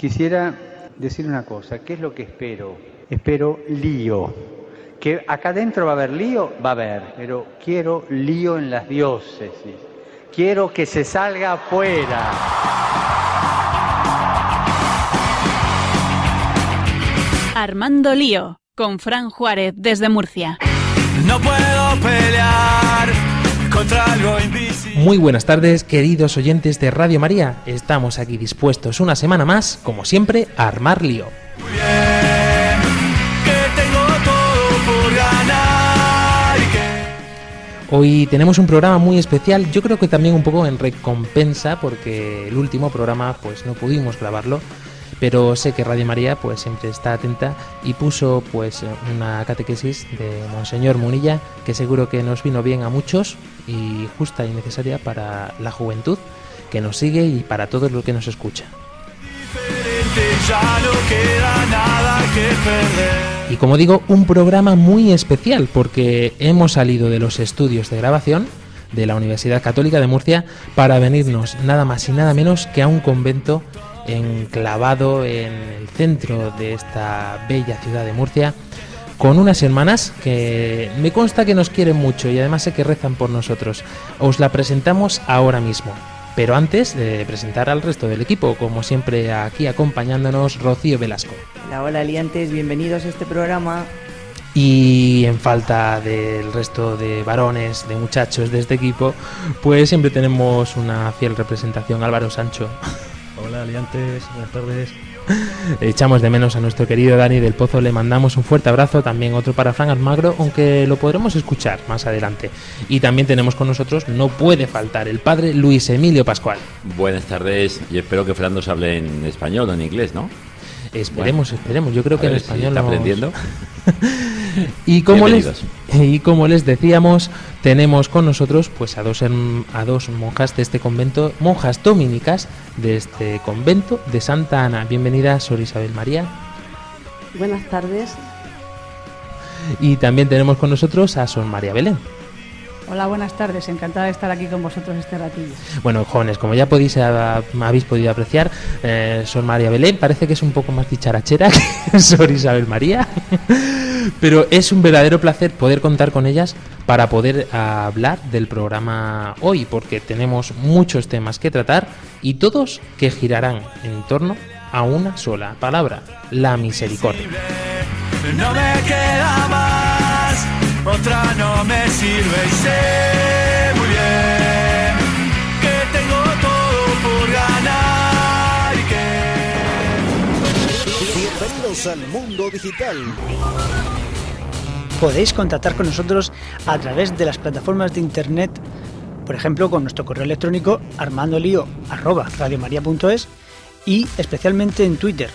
Quisiera decir una cosa, ¿qué es lo que espero? Espero lío. Que acá adentro va a haber lío, va a haber, pero quiero lío en las diócesis. Quiero que se salga afuera. Armando Lío, con Fran Juárez desde Murcia. No puedo pelear contra algo invisible. Muy buenas tardes, queridos oyentes de Radio María. Estamos aquí dispuestos una semana más, como siempre, a armar lío. Muy bien, que tengo todo por ganar y que Hoy tenemos un programa muy especial, yo creo que también un poco en recompensa, porque el último programa pues no pudimos grabarlo, pero sé que Radio María pues siempre está atenta y puso pues una catequesis de Monseñor Munilla que seguro que nos vino bien a muchos y justa y necesaria para la juventud que nos sigue y para todos los que nos escuchan. ya no queda nada que perder. Y como digo, un programa muy especial porque hemos salido de los estudios de grabación de la Universidad Católica de Murcia para venirnos nada más y nada menos que a un convento enclavado en el centro de esta bella ciudad de Murcia con unas hermanas que me consta que nos quieren mucho y además sé que rezan por nosotros. Os la presentamos ahora mismo. Pero antes de presentar al resto del equipo, como siempre aquí acompañándonos Rocío Velasco. Hola, hola, aliantes, bienvenidos a este programa. Y en falta del resto de varones, de muchachos de este equipo, pues siempre tenemos una fiel representación, Álvaro Sancho. Hola, aliantes, buenas tardes. Echamos de menos a nuestro querido Dani del Pozo, le mandamos un fuerte abrazo, también otro para Fran Almagro, aunque lo podremos escuchar más adelante. Y también tenemos con nosotros, no puede faltar, el padre Luis Emilio Pascual. Buenas tardes y espero que Fernando se hable en español o en inglés, ¿no? Esperemos, esperemos, yo creo que en ver si español está vamos- aprendiendo. Y como, les, y como les decíamos, tenemos con nosotros pues a dos, a dos monjas de este convento, monjas dominicas de este convento de Santa Ana. Bienvenida, Sor Isabel María. Buenas tardes. Y también tenemos con nosotros a Sor María Belén. Hola, buenas tardes. Encantada de estar aquí con vosotros este ratillo. Bueno, jóvenes, como ya podéis ah, habéis podido apreciar, eh, Sor María Belén parece que es un poco más dicharachera que Sor Isabel María, pero es un verdadero placer poder contar con ellas para poder hablar del programa hoy, porque tenemos muchos temas que tratar y todos que girarán en torno a una sola palabra, la misericordia. No me queda más, otra no me sirve y sé muy bien que tengo todo por ganar y que Bienvenidos al mundo digital. Podéis contactar con nosotros a través de las plataformas de internet, por ejemplo, con nuestro correo electrónico armandolio@radiomaria.es y especialmente en Twitter,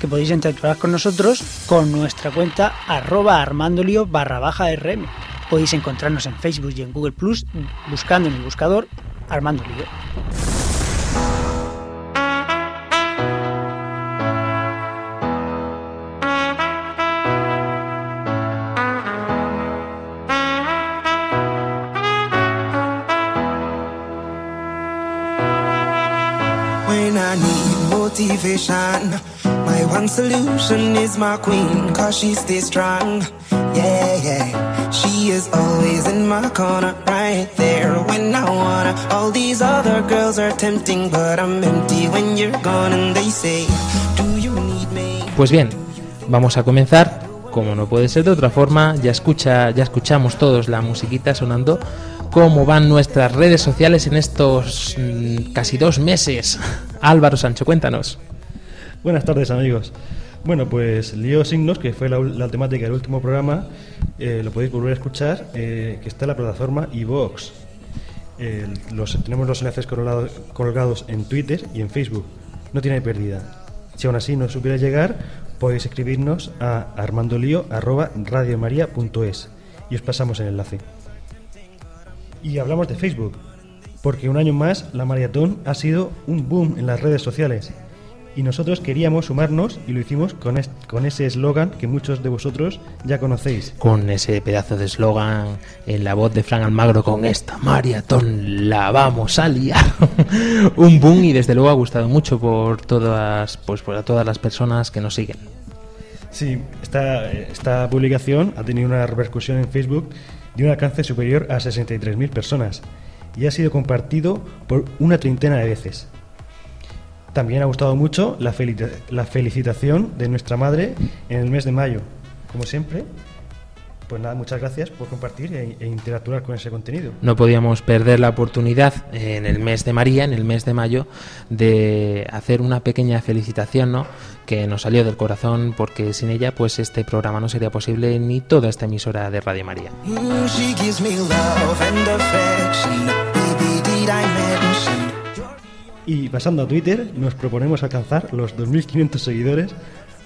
que podéis interactuar con nosotros con nuestra cuenta arroba armandolio barra baja rm. Podéis encontrarnos en Facebook y en Google Plus buscando en el buscador Armando Lío. My one solution is my queen, cause she strong. Yeah, yeah. She is always in my corner, right there when I wanna. All these other girls are tempting, but I'm empty when you're gone, and they say? Pues bien, vamos a comenzar. Como no puede ser de otra forma, ya escucha, ya escuchamos todos la musiquita sonando. ¿Cómo van nuestras redes sociales en estos mm, casi dos meses? Álvaro Sancho, cuéntanos. Buenas tardes, amigos. Bueno, pues Lío Signos, que fue la, la temática del último programa, eh, lo podéis volver a escuchar, eh, que está en la plataforma iVox. Tenemos los enlaces colgados, colgados en Twitter y en Facebook. No tiene pérdida. Si aún así no supiera llegar, podéis escribirnos a armandolio.radiomaria.es y os pasamos el enlace. Y hablamos de Facebook, porque un año más la maratón ha sido un boom en las redes sociales Y nosotros queríamos sumarnos y lo hicimos con, es- con ese eslogan que muchos de vosotros ya conocéis. Con ese pedazo de eslogan en la voz de Fran Almagro, con esta maratón la vamos a liar. Un boom y desde luego ha gustado mucho por todas, pues por todas las personas que nos siguen. Sí, esta, esta publicación ha tenido una repercusión en Facebook de un alcance superior a 63.000 personas y ha sido compartido por una treintena de veces. También ha gustado mucho la, felita- la felicitación de nuestra madre en el mes de mayo. Como siempre, pues nada, muchas gracias por compartir e, e interactuar con ese contenido. No podíamos perder la oportunidad en el mes de María, en el mes de mayo, de hacer una pequeña felicitación, ¿no? Que nos salió del corazón porque sin ella, pues este programa no sería posible ni toda esta emisora de Radio María. Mm, Y pasando a Twitter, nos proponemos alcanzar los 2.500 seguidores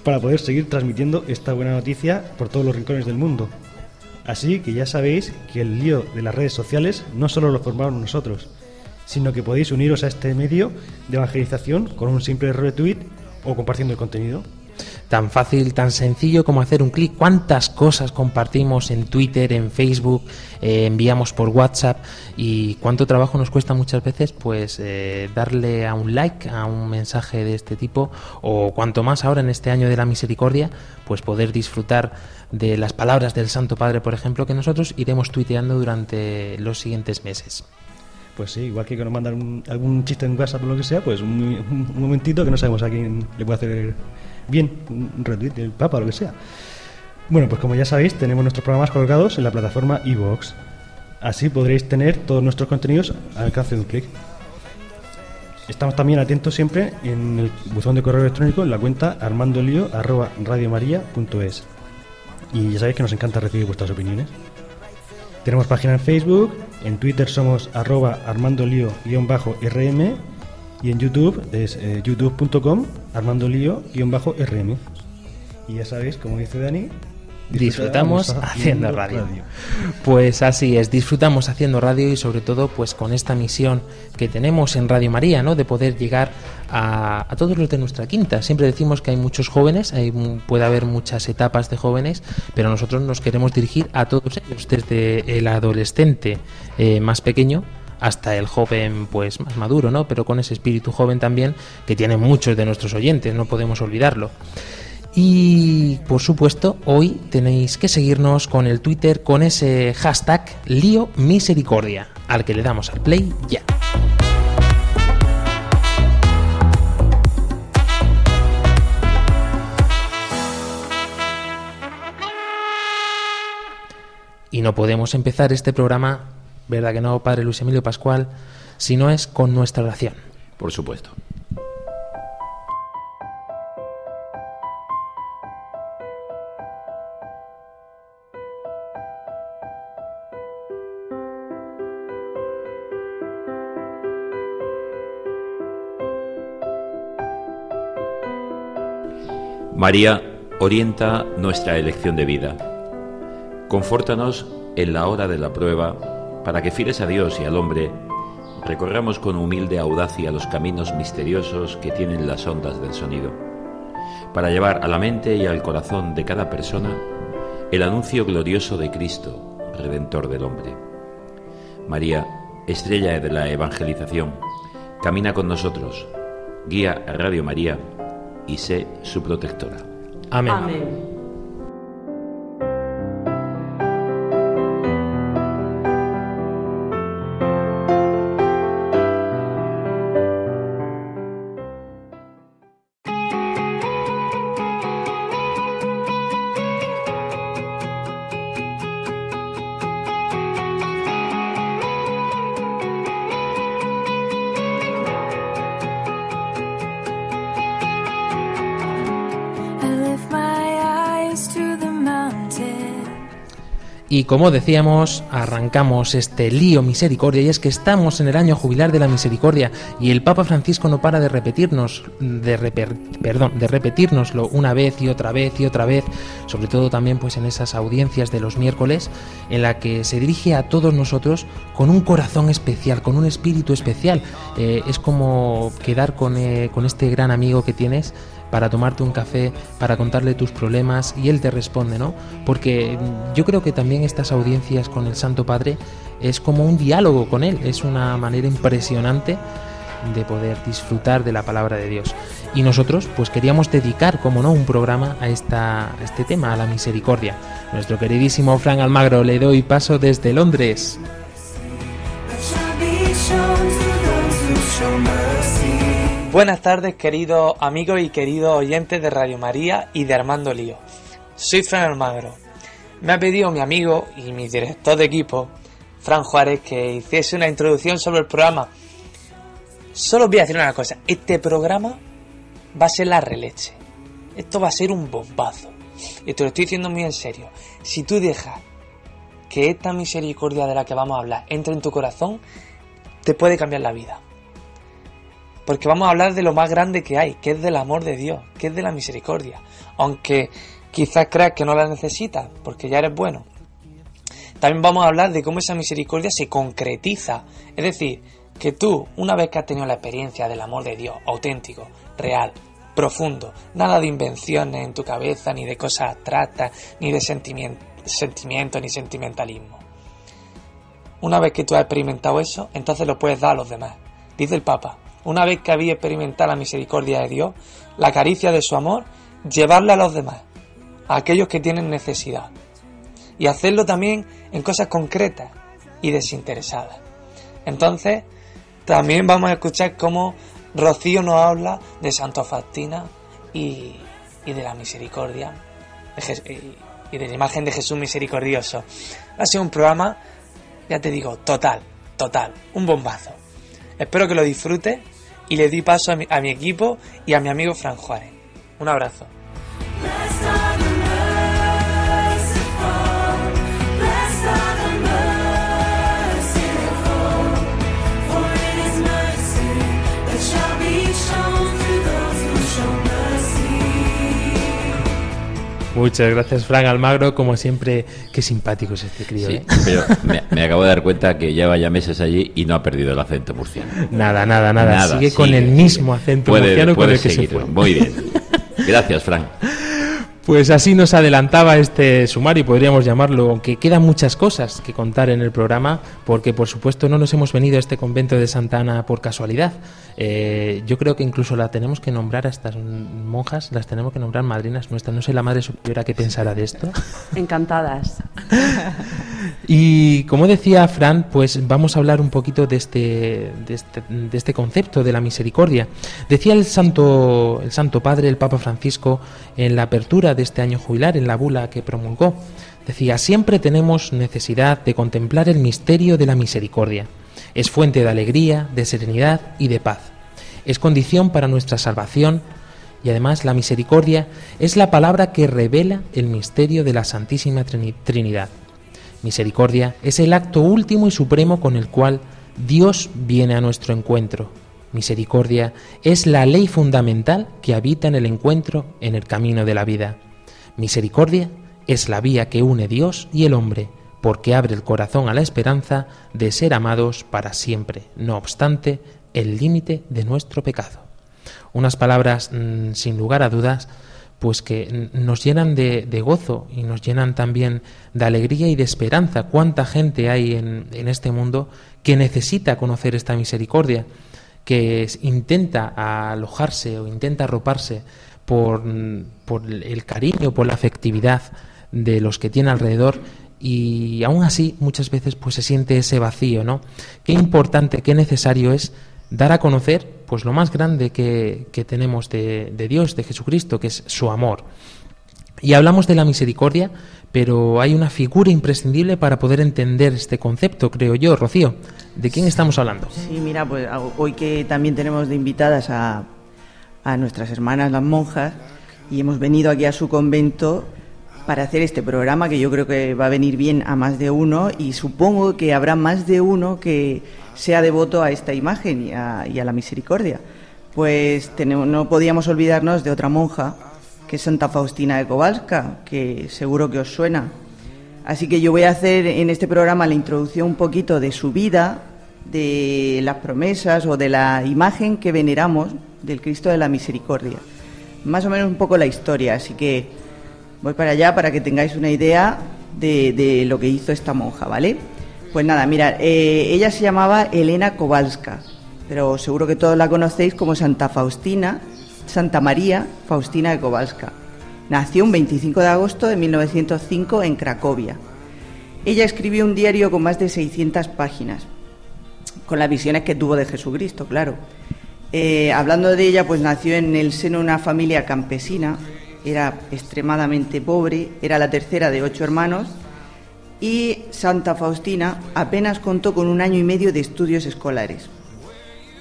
para poder seguir transmitiendo esta buena noticia por todos los rincones del mundo. Así que ya sabéis que el lío de las redes sociales no solo lo formamos nosotros, sino que podéis uniros a este medio de evangelización con un simple retweet o compartiendo el contenido. Tan fácil, tan sencillo como hacer un clic. ¿Cuántas cosas compartimos en Twitter, en Facebook, eh, enviamos por WhatsApp? ¿Y cuánto trabajo nos cuesta muchas veces? Pues eh, darle a un like a un mensaje de este tipo, o cuanto más ahora en este año de la misericordia, pues poder disfrutar de las palabras del Santo Padre, por ejemplo, que nosotros iremos tuiteando durante los siguientes meses. Pues sí, igual que nos mandan algún chiste en WhatsApp o lo que sea, pues un momentito que no sabemos a quién le puede hacer bien un retweet del Papa lo que sea. Bueno, pues como ya sabéis, tenemos nuestros programas colgados en la plataforma iVoox. Así podréis tener todos nuestros contenidos al alcance de un clic. Estamos también atentos siempre en el buzón de correo electrónico en la cuenta armandolio.radiomaria.es. Y ya sabéis que nos encanta recibir vuestras opiniones. Tenemos página en Facebook, en Twitter somos arroba armandolio-rm y en YouTube es eh, youtube.com armandolio-rm. Y ya sabéis, como dice Dani, Disfrutamos haciendo radio. Pues así es, disfrutamos haciendo radio y sobre todo pues con esta misión que tenemos en Radio María, ¿no? De poder llegar a, a todos los de nuestra quinta. Siempre decimos que hay muchos jóvenes, hay, puede haber muchas etapas de jóvenes, pero nosotros nos queremos dirigir a todos ellos, desde el adolescente eh, más pequeño hasta el joven pues más maduro, ¿no? Pero con ese espíritu joven también que tiene muchos de nuestros oyentes, no podemos olvidarlo. Y por supuesto, hoy tenéis que seguirnos con el Twitter con ese hashtag lío misericordia, al que le damos al play ya. Y no podemos empezar este programa, ¿verdad que no, Padre Luis Emilio Pascual? Si no es con nuestra oración. Por supuesto. María orienta nuestra elección de vida. Confórtanos en la hora de la prueba, para que fieles a Dios y al hombre, recorramos con humilde audacia los caminos misteriosos que tienen las ondas del sonido, para llevar a la mente y al corazón de cada persona el anuncio glorioso de Cristo, Redentor del hombre. María, estrella de la evangelización, camina con nosotros, guía a Radio María y sé su protectora. Amén. I como decíamos, arrancamos este lío misericordia y es que estamos en el año jubilar de la misericordia y el Papa Francisco no para de repetirnos, de perdón, de repetirnoslo una vez y otra vez y otra vez, sobre todo también pues en esas audiencias de los miércoles en la que se dirige a todos nosotros con un corazón especial, con un espíritu especial. Eh, es como quedar con, eh, con este gran amigo que tienes para tomarte un café, para contarle tus problemas y él te responde, ¿no? Porque yo creo que también estas audiencias con el Santo Padre es como un diálogo con él, es una manera impresionante de poder disfrutar de la palabra de Dios. Y nosotros pues queríamos dedicar, como no, un programa a, esta, este tema, a la misericordia. Nuestro queridísimo Fran Almagro le doy paso desde Londres. Buenas tardes, queridos amigos y queridos oyentes de Radio María y de Armando Lío. Soy Fran Almagro. Me ha pedido mi amigo y mi director de equipo, Fran Juárez, que hiciese una introducción sobre el programa. Solo os voy a decir una cosa: este programa va a ser la releche. Esto va a ser un bombazo. Y te lo estoy diciendo muy en serio. Si tú dejas que esta misericordia de la que vamos a hablar entre en tu corazón, te puede cambiar la vida. Porque vamos a hablar de lo más grande que hay, que es del amor de Dios, que es de la misericordia. Aunque quizás creas que no la necesitas, porque ya eres bueno. También vamos a hablar de cómo esa misericordia se concretiza. Es decir, que tú, una vez que has tenido la experiencia del amor de Dios, auténtico, real, profundo, nada de invenciones en tu cabeza, ni de cosas abstractas, ni de sentimiento, sentimiento ni sentimentalismo. Una vez que tú has experimentado eso, entonces lo puedes dar a los demás. Dice el Papa, una vez que había experimentado la misericordia de Dios, la caricia de su amor, llevarla a los demás, a aquellos que tienen necesidad. Y hacerlo también en cosas concretas y desinteresadas. Entonces, también vamos a escuchar cómo Rocío nos habla de Santo Faustina y, de la misericordia y de la imagen de Jesús misericordioso. Ha sido un programa, ya te digo, total, total, un bombazo. Espero que lo disfrutes y le di paso a mi, a mi equipo y a mi amigo Fran Juárez. Un abrazo. Muchas gracias, Fran Almagro. Como siempre, qué simpático es este crío. Sí, ¿eh? pero me, acabo de dar cuenta que lleva ya meses allí y no ha perdido el acento murciano. Nada, nada, nada. sigue, con el mismo acento murciano con el que se fue. Muy bien. Gracias, Fran. Pues así nos adelantaba este sumario, podríamos llamarlo, aunque quedan muchas cosas que contar en el programa, porque por supuesto no nos hemos venido a este convento de Santa Ana por casualidad. Eh, yo creo que incluso la tenemos que nombrar a estas monjas, las tenemos que nombrar madrinas nuestras. No sé la madre superiora qué pensará de esto. Encantadas. y como decía Fran, pues vamos a hablar un poquito de este, de este, de este concepto de la misericordia. Decía el Santo, el Santo Padre, el Papa Francisco, en la apertura de este año jubilar en la bula que promulgó. Decía, siempre tenemos necesidad de contemplar el misterio de la misericordia. Es fuente de alegría, de serenidad y de paz. Es condición para nuestra salvación y además la misericordia es la palabra que revela el misterio de la Santísima Trinidad. Misericordia es el acto último y supremo con el cual Dios viene a nuestro encuentro. Misericordia es la ley fundamental que habita en el encuentro en el camino de la vida. Misericordia es la vía que une Dios y el hombre, porque abre el corazón a la esperanza de ser amados para siempre, no obstante el límite de nuestro pecado. Unas palabras mm, sin lugar a dudas, pues que nos llenan de, gozo y nos llenan también de alegría y de esperanza. ¿Cuánta gente hay en, este mundo que necesita conocer esta misericordia, que intenta alojarse o intenta arroparse por, por el cariño, por la afectividad de los que tiene alrededor y aún así muchas veces pues se siente ese vacío, ¿no? Qué importante, qué necesario es dar a conocer pues lo más grande que, que tenemos de, de, Dios, de Jesucristo, que es su amor. Y hablamos de la misericordia, pero hay una figura imprescindible para poder entender este concepto, creo yo, Rocío. ¿De quién estamos hablando? Sí, mira, pues hoy que también tenemos de invitadas a a nuestras hermanas las monjas y hemos venido aquí a su convento, para hacer este programa que yo creo que va a venir bien a más de uno y supongo que habrá más de uno que sea devoto a esta imagen y a, la misericordia. Pues tenemos, no podíamos olvidarnos de otra monja, que es Santa Faustina de Kowalska, que seguro que os suena. Así que yo voy a hacer en este programa la introducción un poquito de su vida, de las promesas o de la imagen que veneramos del Cristo de la Misericordia. Más o menos un poco la historia, así que voy para allá para que tengáis una idea de, de lo que hizo esta monja, ¿vale? Pues nada, mira, eh, ella se llamaba Elena Kowalska, pero seguro que todos la conocéis como Santa Faustina, Santa María Faustina de Kowalska. Nació un 25 de agosto de 1905 en Cracovia. Ella escribió un diario con más de 600 páginas, con las visiones que tuvo de Jesucristo, claro. Eh, hablando de ella, pues nació en el seno de una familia campesina, era extremadamente pobre, era la tercera de ocho hermanos y Santa Faustina apenas contó con un año y medio de estudios escolares.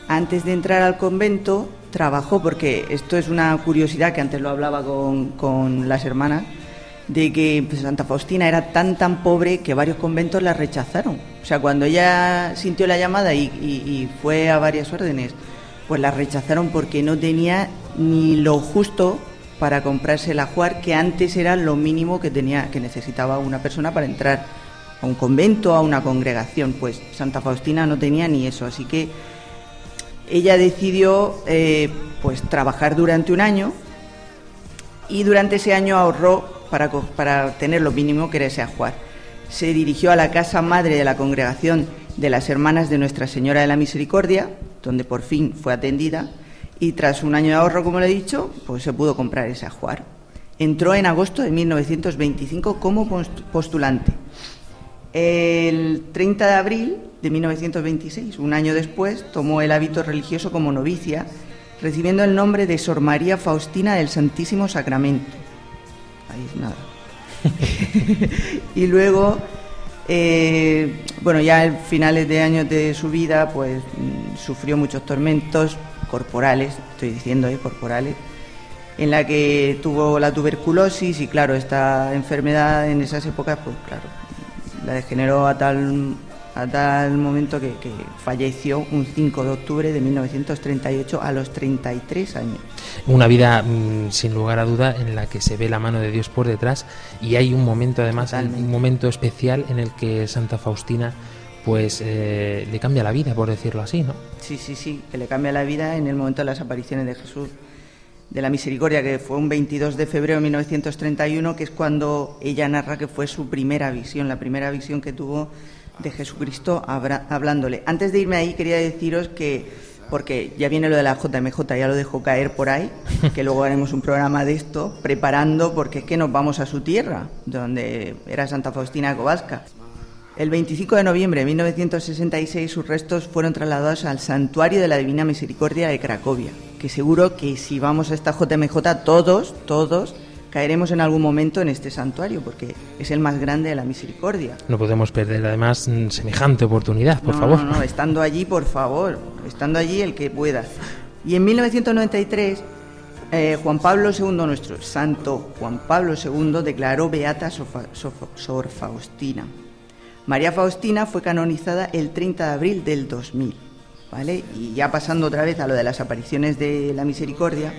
Antes de entrar al convento, trabajó, porque esto es una curiosidad que antes lo hablaba con, con las hermanas, de que pues, Santa Faustina era tan tan pobre que varios conventos la rechazaron. O sea, cuando ella sintió la llamada y, y- y fue a varias órdenes, pues la rechazaron porque no tenía ni lo justo para comprarse el ajuar, que antes era lo mínimo que tenía, que necesitaba una persona para entrar a un convento, a una congregación. Pues Santa Faustina no tenía ni eso, así que ella decidió eh, pues trabajar durante un año y durante ese año ahorró para, para tener lo mínimo que era ese ajuar. Se dirigió a la casa madre de la congregación de las Hermanas de Nuestra Señora de la Misericordia, donde por fin fue atendida, y tras un año de ahorro, como le he dicho, pues se pudo comprar ese ajuar. Entró en agosto de 1925 como post- postulante. El 30 de abril de 1926, un año después, tomó el hábito religioso como novicia, recibiendo el nombre de Sor María Faustina del Santísimo Sacramento. Ahí es nada. y luego, eh, bueno, ya en finales de años de su vida, pues mm, sufrió muchos tormentos corporales, estoy diciendo, eh, corporales, en la que tuvo la tuberculosis y claro, esta enfermedad en esas épocas, pues claro, la degeneró a tal, a tal momento que, que falleció un 5 de octubre de 1938 a los 33 años. Una vida mm, sin lugar a duda en la que se ve la mano de Dios por detrás y hay un momento además, un momento especial en el que Santa Faustina pues eh, le cambia la vida, por decirlo así, ¿no? Sí, sí, sí, que le cambia la vida en el momento de las apariciones de Jesús de la Misericordia, que fue un 22 de febrero de 1931, que es cuando ella narra que fue su primera visión, la primera visión que tuvo de Jesucristo hablándole. Antes de irme ahí, quería deciros que, porque ya viene lo de la JMJ, ya lo dejo caer por ahí, que luego haremos un programa de esto, preparando, porque es que nos vamos a su tierra, donde era Santa Faustina Kowalska. El 25 de noviembre de 1966 sus restos fueron trasladados al Santuario de la Divina Misericordia de Cracovia, que seguro que si vamos a esta JMJ todos, todos caeremos en algún momento en este santuario, porque es el más grande de la misericordia. No podemos perder además semejante oportunidad, por no, favor. No, no, estando allí, por favor, estando allí el que pueda. Y en 1993, eh, Juan Pablo II, nuestro santo Juan Pablo II, declaró beata Sofa- Sofa- Sor Faustina. María Faustina fue canonizada el 30 de abril del 2000, ¿vale? Y ya pasando otra vez a lo de las apariciones de la misericordia,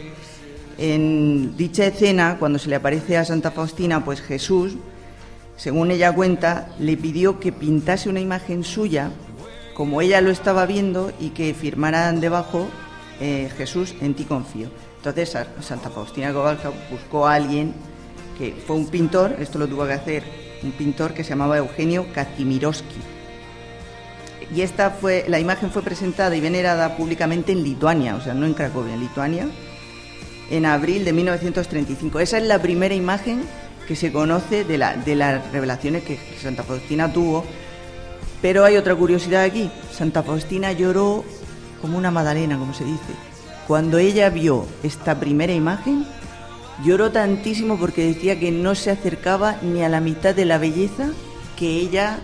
en dicha escena, cuando se le aparece a Santa Faustina, pues Jesús, según ella cuenta, le pidió que pintase una imagen suya, como ella lo estaba viendo, y que firmaran debajo eh, Jesús, en ti confío. Entonces Sa- Santa Faustina Kowalska buscó a alguien que fue un pintor, esto lo tuvo que hacer un pintor que se llamaba Eugenio Kazimierowski. Y esta fue, la imagen fue presentada y venerada públicamente en Lituania, o sea, no en Cracovia, en Lituania, en abril de 1935. Esa es la primera imagen que se conoce de, la- de las revelaciones que Santa Faustina tuvo. Pero hay otra curiosidad aquí. Santa Faustina lloró como una magdalena, como se dice. Cuando ella vio esta primera imagen, lloró tantísimo porque decía que no se acercaba ni a la mitad de la belleza que ella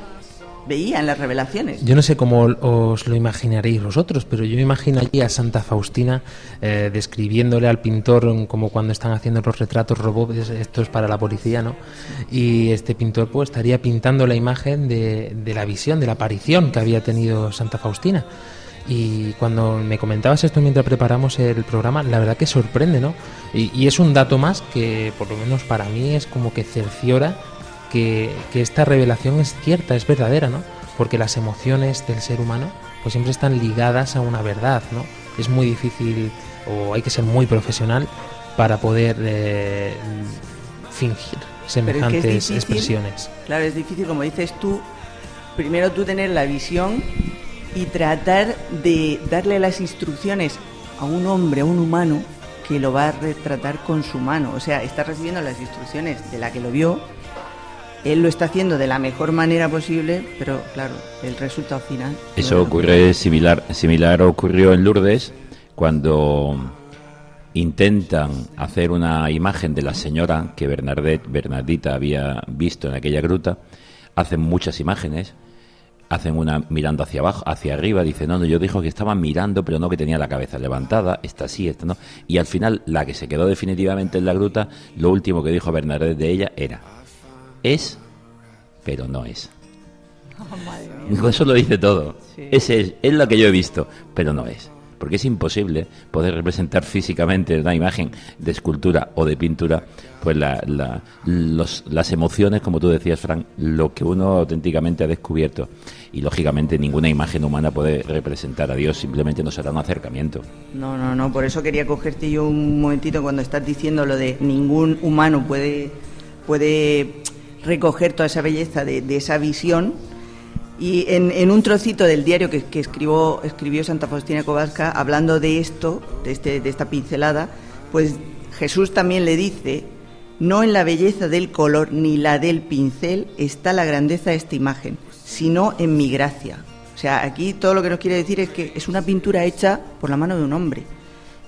veía en las revelaciones. Yo no sé cómo os lo imaginaréis vosotros, pero yo me imagino allí a Santa Faustina eh, describiéndole al pintor como cuando están haciendo los retratos robots, esto es para la policía, ¿no? Y este pintor pues estaría pintando la imagen de, de la visión, de la aparición que había tenido Santa Faustina. Y cuando me comentabas esto mientras preparamos el programa, la verdad que sorprende, ¿no? Y, y es un dato más que, por lo menos para mí, es como que cerciora que, que esta revelación es cierta, es verdadera, ¿no? Porque las emociones del ser humano pues siempre están ligadas a una verdad, ¿no? Es muy difícil o hay que ser muy profesional para poder eh, fingir semejantes es que es difícil, expresiones. Claro, es difícil, como dices tú, primero tú tener la visión y tratar de darle las instrucciones a un hombre, a un humano, que lo va a retratar con su mano. O sea, está recibiendo las instrucciones de la que lo vio, él lo está haciendo de la mejor manera posible, pero claro, el resultado final. Eso no- ocurre similar, similar ocurrió en Lourdes cuando intentan hacer una imagen de la señora que Bernadette, Bernardita había visto en aquella gruta, hacen muchas imágenes, hacen una mirando hacia abajo, hacia arriba, dicen, no, no, yo dijo que estaba mirando, pero no que tenía la cabeza levantada, esta sí, esta no, y al final la que se quedó definitivamente en la gruta, lo último que dijo Bernadette de ella era, es, pero no es. Con eso lo dice todo. Ese es, es lo que yo he visto, pero no es. Porque es imposible poder representar físicamente en una imagen de escultura o de pintura, pues la- las emociones, como tú decías, Frank, lo que uno auténticamente ha descubierto. Y lógicamente ninguna imagen humana puede representar a Dios, simplemente nos hará un acercamiento. No, no, no, por eso quería cogerte yo un momentito cuando estás diciendo lo de ningún humano puede, puede recoger toda esa belleza de, de esa visión. Y en, en un trocito del diario que, que escribió, Santa Faustina Kowalska, hablando de esto, de, este, de esta pincelada, pues Jesús también le dice, no en la belleza del color ni la del pincel está la grandeza de esta imagen, sino en mi gracia. O sea, aquí todo lo que nos quiere decir es que es una pintura hecha por la mano de un hombre,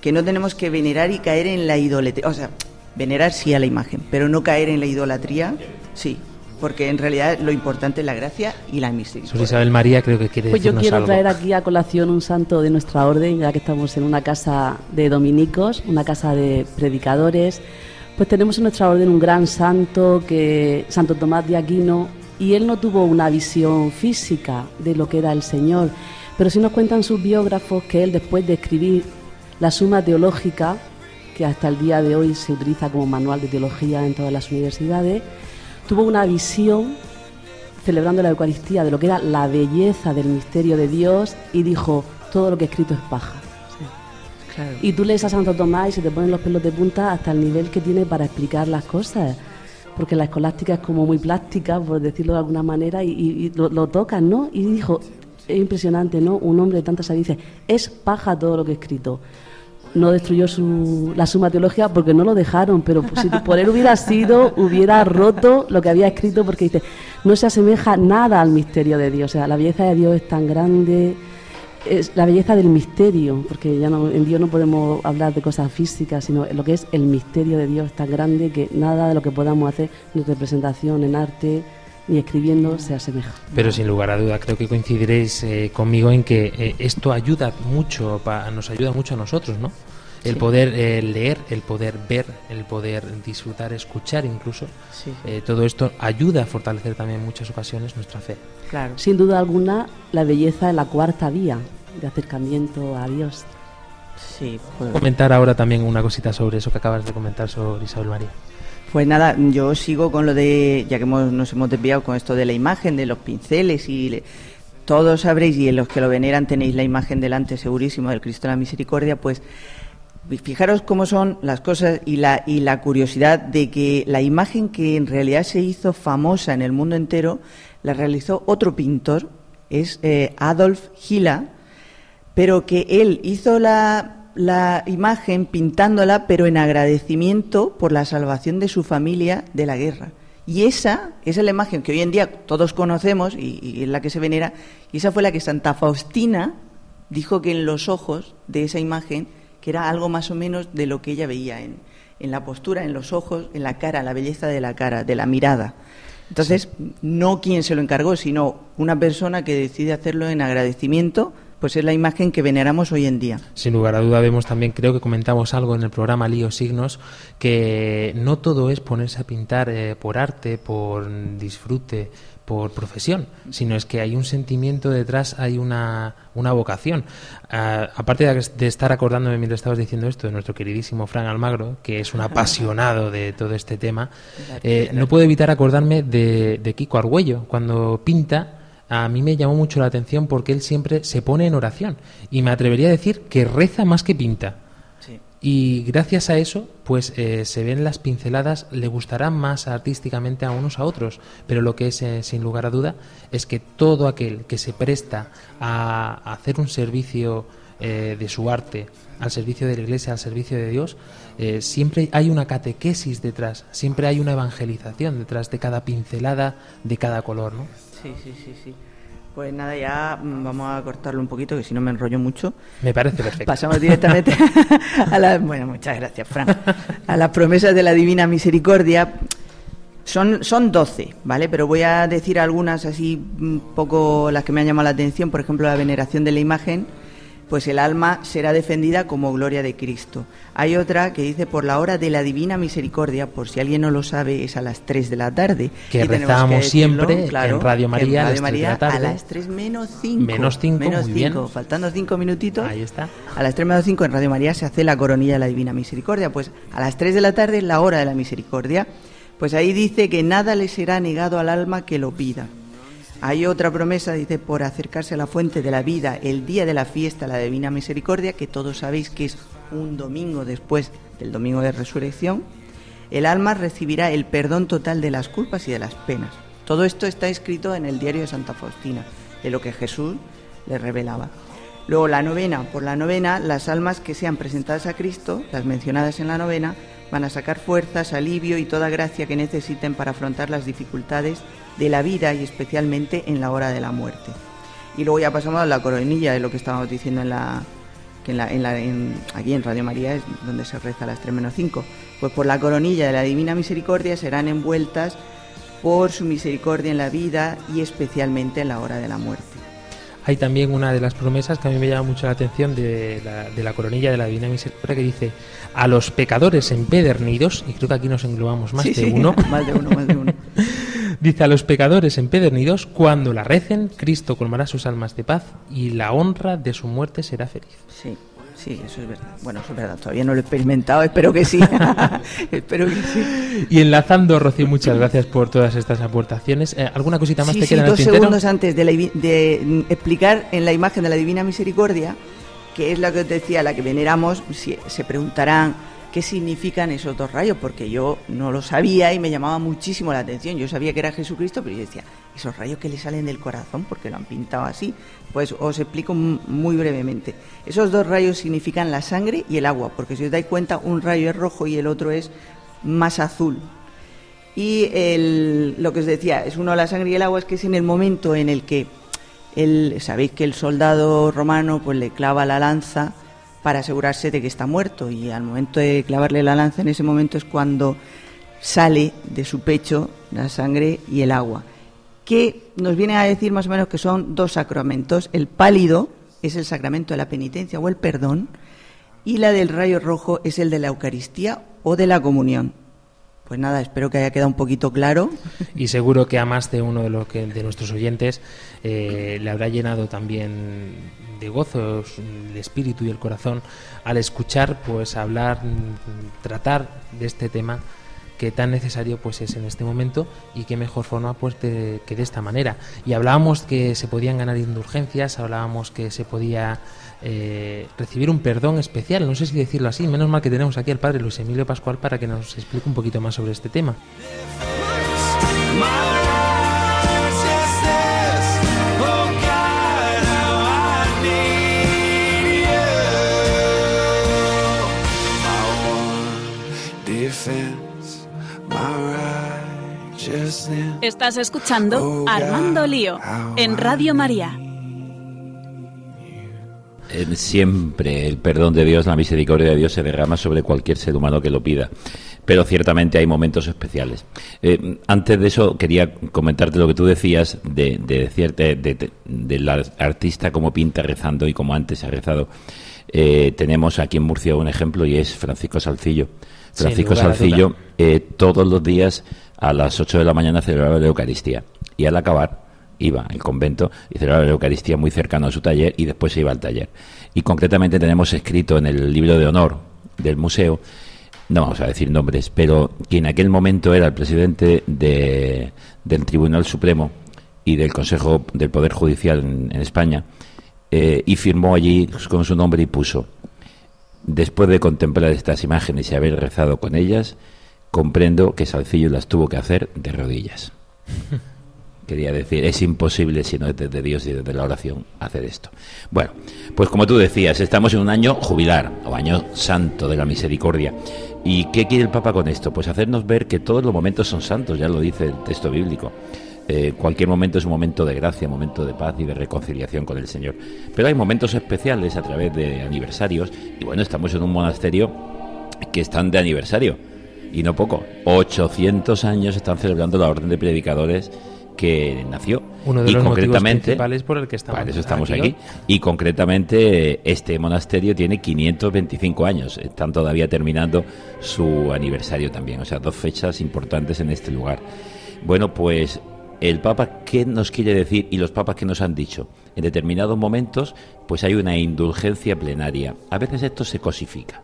que no tenemos que venerar y caer en la idolatría. O sea, venerar sí a la imagen, pero no caer en la idolatría, sí, porque en realidad lo importante es la gracia y la Sor misericordia. Isabel María creo que quiere Pues yo quiero algo. traer aquí a colación un santo de nuestra orden, ya que estamos en una casa de dominicos, una casa de predicadores. Pues tenemos en nuestra orden un gran santo, que Santo Tomás de Aquino, y él no tuvo una visión física de lo que era el Señor, pero sí nos cuentan sus biógrafos que él después de escribir la Suma Teológica, que hasta el día de hoy se utiliza como manual de teología en todas las universidades, tuvo una visión celebrando la Eucaristía de lo que era la belleza del misterio de Dios y dijo, todo lo que he escrito es paja. Y tú lees a Santo Tomás y se te ponen los pelos de punta hasta el nivel que tiene para explicar las cosas. Porque la escolástica es como muy plástica, por decirlo de alguna manera, y, y- y lo, lo tocan, ¿no? Y dijo, es impresionante, ¿no? Un hombre de tanta sabiduría es paja todo lo que he escrito. No destruyó su, la suma teología porque no lo dejaron, pero si por él hubiera sido, hubiera roto lo que había escrito porque dice, no se asemeja nada al misterio de Dios. O sea, la belleza de Dios es tan grande, es la belleza del misterio, porque ya no, en Dios no podemos hablar de cosas físicas, sino lo que es el misterio de Dios es tan grande que nada de lo que podamos hacer en representación, en arte, ni escribiendo se asemeja. Pero sin lugar a duda creo que coincidiréis eh, conmigo en que eh, esto ayuda mucho, pa- nos ayuda mucho a nosotros, ¿no? El Sí. poder eh, leer, el poder ver, el poder disfrutar, escuchar incluso, Sí. eh, todo esto ayuda a fortalecer también en muchas ocasiones nuestra fe. Claro. Sin duda alguna, la belleza es la cuarta vía de acercamiento a Dios. Sí, pues, Comentar ahora también una cosita sobre eso que acabas de comentar sobre Isabel María. Pues nada, yo sigo con lo de, ya que hemos- nos hemos desviado con esto de la imagen, de los pinceles y le- todos sabréis y en los que lo veneran tenéis la imagen delante segurísimo del Cristo de la Misericordia, pues fijaros cómo son las cosas y la, y la curiosidad de que la imagen que en realidad se hizo famosa en el mundo entero la realizó otro pintor, es eh, Adolf Hilla, pero que él hizo la, la imagen pintándola, pero en agradecimiento por la salvación de su familia de la guerra. Y esa, esa es la imagen que hoy en día todos conocemos y, y es la que se venera, y esa fue la que Santa Faustina dijo que en los ojos de esa imagen, que era algo más o menos de lo que ella veía en, en la postura, en los ojos, en la cara, la belleza de la cara, de la mirada. Entonces, no quien se lo encargó, sino una persona que decide hacerlo en agradecimiento pues es la imagen que veneramos hoy en día. Sin lugar a duda vemos también, creo que comentamos algo en el programa Lío Signos, que no todo es ponerse a pintar eh, por arte, por disfrute, por profesión, sino es que hay un sentimiento detrás, hay una, una vocación. Ah, aparte de, estar acordándome mientras estabas diciendo esto de nuestro queridísimo Fran Almagro, que es un apasionado de todo este tema, eh, no puedo evitar acordarme de, de Kiko Argüello, cuando pinta a mí me llamó mucho la atención porque él siempre se pone en oración y me atrevería a decir que reza más que pinta. Y gracias a eso, pues eh, se ven las pinceladas, le gustarán más artísticamente a unos a otros, pero lo que es eh, sin lugar a duda es que todo aquel que se presta a, hacer un servicio eh, de su arte, al servicio de la Iglesia, al servicio de Dios, siempre hay una catequesis detrás, siempre hay una evangelización detrás de cada pincelada, de cada color, ¿no? Sí, sí, sí, sí. Pues nada, ya mm, vamos a cortarlo un poquito, que si no me enrollo mucho. Me parece perfecto. Pasamos directamente a la... Bueno, muchas gracias, Fran. A las promesas de la Divina Misericordia. Son, son 12, ¿vale? Pero voy a decir algunas así un poco las que me han llamado la atención. Por ejemplo, la veneración de la imagen pues el alma será defendida como gloria de Cristo. Hay otra que dice por la hora de la divina misericordia, por si alguien no lo sabe, es a las 3 de la tarde. Que rezamos siempre en Radio María, a las 3 menos 5. Menos 5, menos faltando 5 minutitos. Ahí está. A las 3 menos 5 en Radio María se hace la coronilla de la divina misericordia. Pues a las 3 de la tarde es la hora de la misericordia. Pues ahí dice que nada le será negado al alma que lo pida. Hay otra promesa, dice, por acercarse a la fuente de la vida el día de la fiesta, la Divina Misericordia, que todos sabéis que es un domingo después del domingo de resurrección, el alma recibirá el perdón total de las culpas y de las penas. Todo esto está escrito en el diario de Santa Faustina, de lo que Jesús le revelaba. Luego la novena, por la novena, las almas que sean presentadas a Cristo, las mencionadas en la novena, van a sacar fuerzas, alivio y toda gracia que necesiten para afrontar las dificultades de la vida y especialmente en la hora de la muerte. Y luego ya pasamos a la coronilla de lo que estábamos diciendo en la, aquí en Radio María es donde se reza a las 3 menos 5. Pues por la coronilla de la Divina Misericordia serán envueltas por su misericordia en la vida y especialmente en la hora de la muerte. Hay también una de las promesas que a mí me llama mucho la atención de la, de la coronilla de la Divina Misericordia que dice a los pecadores empedernidos, y creo que aquí nos englobamos más de uno. más de uno, más de uno. dice a los pecadores empedernidos, cuando la recen, Cristo colmará sus almas de paz y la honra de su muerte será feliz. Sí. Sí, eso es verdad. Bueno, eso es verdad. Todavía no lo he experimentado, espero que sí. espero que sí. Y enlazando, Rocío, muchas gracias por todas estas aportaciones. Eh, ¿Alguna cosita más te queda sí, dos segundos antes de, de, explicar en la imagen de la Divina Misericordia, que es la que os decía, la que veneramos, si, se preguntarán qué significan esos dos rayos, porque yo no lo sabía y me llamaba muchísimo la atención. Yo sabía que era Jesucristo, pero yo decía, esos rayos que le salen del corazón, porque lo han pintado así. Pues os explico muy brevemente. Esos dos rayos significan la sangre y el agua, porque si os dais cuenta, un rayo es rojo y el otro es más azul. Y lo que os decía, es uno la sangre y el agua, es que es en el momento en el que el, sabéis que el soldado romano pues le clava la lanza para asegurarse de que está muerto y al momento de clavarle la lanza en ese momento es cuando sale de su pecho la sangre y el agua, que nos viene a decir más o menos que son dos sacramentos. El pálido es el sacramento de la penitencia o el perdón y la del rayo rojo es el de la Eucaristía o de la comunión. Pues nada, espero que haya quedado un poquito claro. Y seguro que a más de uno de, lo que, de nuestros oyentes eh, le habrá llenado también de gozo el espíritu y el corazón al escuchar, pues hablar, tratar de este tema que tan necesario pues es en este momento y qué mejor forma pues que de esta manera. Y hablábamos que se podían ganar indulgencias, hablábamos que se podía eh, recibir un perdón especial, no sé si decirlo así, menos mal que tenemos aquí al padre Luis Emilio Pascual para que nos explique un poquito más sobre este tema. Estás escuchando Armando Lío en Radio María siempre el perdón de Dios, la misericordia de Dios se derrama sobre cualquier ser humano que lo pida. pero ciertamente hay momentos especiales. Eh, antes de eso, quería comentarte lo que tú decías de, de, cierta, de, de la artista como pinta rezando y como antes ha rezado. Eh, tenemos aquí en Murcia un ejemplo y es Francisco Salcillo. Francisco Salcillo eh, todos los días a las 8 de la mañana celebraba la Eucaristía y al acabar iba al convento y celebraba la Eucaristía muy cercano a su taller y después se iba al taller. Y concretamente tenemos escrito en el libro de honor del museo, no vamos a decir nombres, pero que en aquel momento era el presidente de, del Tribunal Supremo y del Consejo del Poder Judicial en, España, eh, y firmó allí con su nombre y puso, después de contemplar estas imágenes y haber rezado con ellas, comprendo que Salcillo las tuvo que hacer de rodillas. Quería decir, es imposible si no es desde Dios y desde la oración hacer esto. Bueno, pues como tú decías, estamos en un año jubilar o año santo de la misericordia. ¿Y qué quiere el Papa con esto? Pues hacernos ver que todos los momentos son santos, ya lo dice el texto bíblico. Eh, cualquier momento es un momento de gracia, momento de paz y de reconciliación con el Señor. Pero hay momentos especiales a través de aniversarios y bueno, estamos en un monasterio que están de aniversario y no poco. 800 años están celebrando la Orden de Predicadores que nació. Uno de y los concretamente, principales por el que estamos, para eso estamos aquí. Y concretamente este monasterio tiene 525 años. Están todavía terminando su aniversario también. O sea, dos fechas importantes en este lugar. Bueno, pues el Papa, ¿qué nos quiere decir? Y los papas, ¿qué nos han dicho? En determinados momentos, pues hay una indulgencia plenaria. A veces esto se cosifica,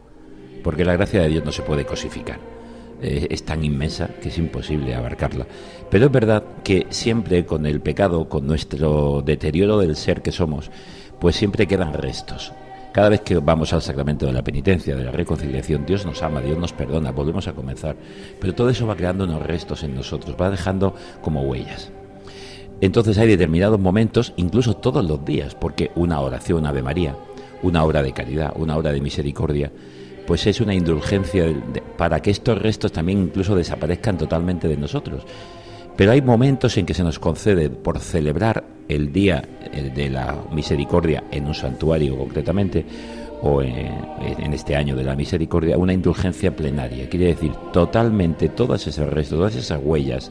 porque la gracia de Dios no se puede cosificar. Eh, es tan inmensa que es imposible abarcarla. Pero es verdad que siempre con el pecado, con nuestro deterioro del ser que somos, pues siempre quedan restos. Cada vez que vamos al sacramento de la penitencia, de la reconciliación, Dios nos ama, Dios nos perdona, volvemos a comenzar. Pero todo eso va creando unos restos en nosotros, va dejando como huellas. Entonces hay determinados momentos, incluso todos los días, porque una oración, Ave María, una obra de caridad, una obra de misericordia, pues es una indulgencia para que estos restos también incluso desaparezcan totalmente de nosotros. Pero hay momentos en que se nos concede por celebrar el día de la misericordia en un santuario concretamente, o en, este año de la misericordia, una indulgencia plenaria. Quiere decir, totalmente todas esas restos, todas esas huellas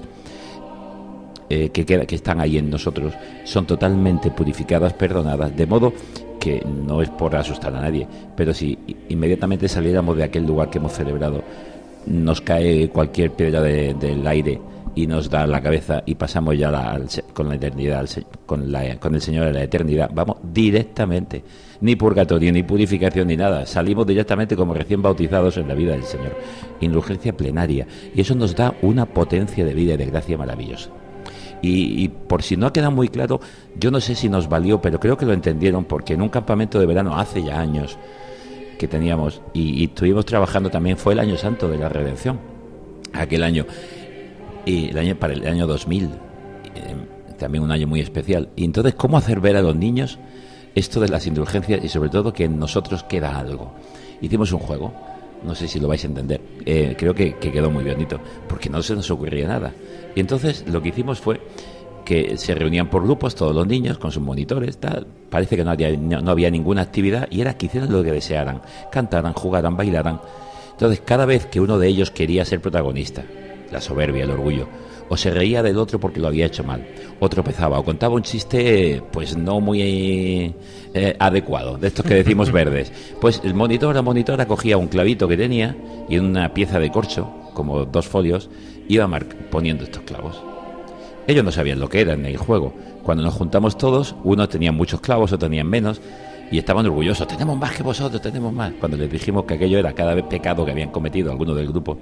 eh, que, que están ahí en nosotros son totalmente purificadas, perdonadas, de modo que no es por asustar a nadie, pero si inmediatamente saliéramos de aquel lugar que hemos celebrado, nos cae cualquier piedra del aire y nos da la cabeza y pasamos ya con la eternidad, con, la, con el Señor de la eternidad, vamos directamente, ni purgatorio, ni purificación, ni nada, salimos directamente como recién bautizados en la vida del Señor, indulgencia plenaria, y eso nos da una potencia de vida y de gracia maravillosa. Y, por si no ha quedado muy claro, yo no sé si nos valió, pero creo que lo entendieron porque en un campamento de verano hace ya años que teníamos y, estuvimos trabajando también, fue el año santo de la redención, aquel año, y el año para el año 2000, eh, también un año muy especial. Y entonces, ¿cómo hacer ver a los niños esto de las indulgencias y sobre todo que en nosotros queda algo? Hicimos un juego no sé si lo vais a entender. Eh, creo que, quedó muy bonito, porque no se nos ocurría nada. Y entonces lo que hicimos fue que se reunían por grupos todos los niños con sus monitores, tal. parece que no había, no, había ninguna actividad y era que hicieran lo que desearan, cantaran, jugaran, bailaran. Entonces cada vez que uno de ellos quería ser protagonista, la soberbia, el orgullo, o se reía del otro porque lo había hecho mal, o tropezaba, o contaba un chiste pues no muy eh, adecuado, de estos que decimos verdes. Pues el monitor, la monitora cogía un clavito que tenía y en una pieza de corcho, como dos folios, iba poniendo estos clavos. Ellos no sabían lo que era en el juego. Cuando nos juntamos todos, unos tenían muchos clavos, otros tenían menos, y estaban orgullosos, tenemos más que vosotros, tenemos más. Cuando les dijimos que aquello era cada vez pecado que habían cometido algunos del grupo,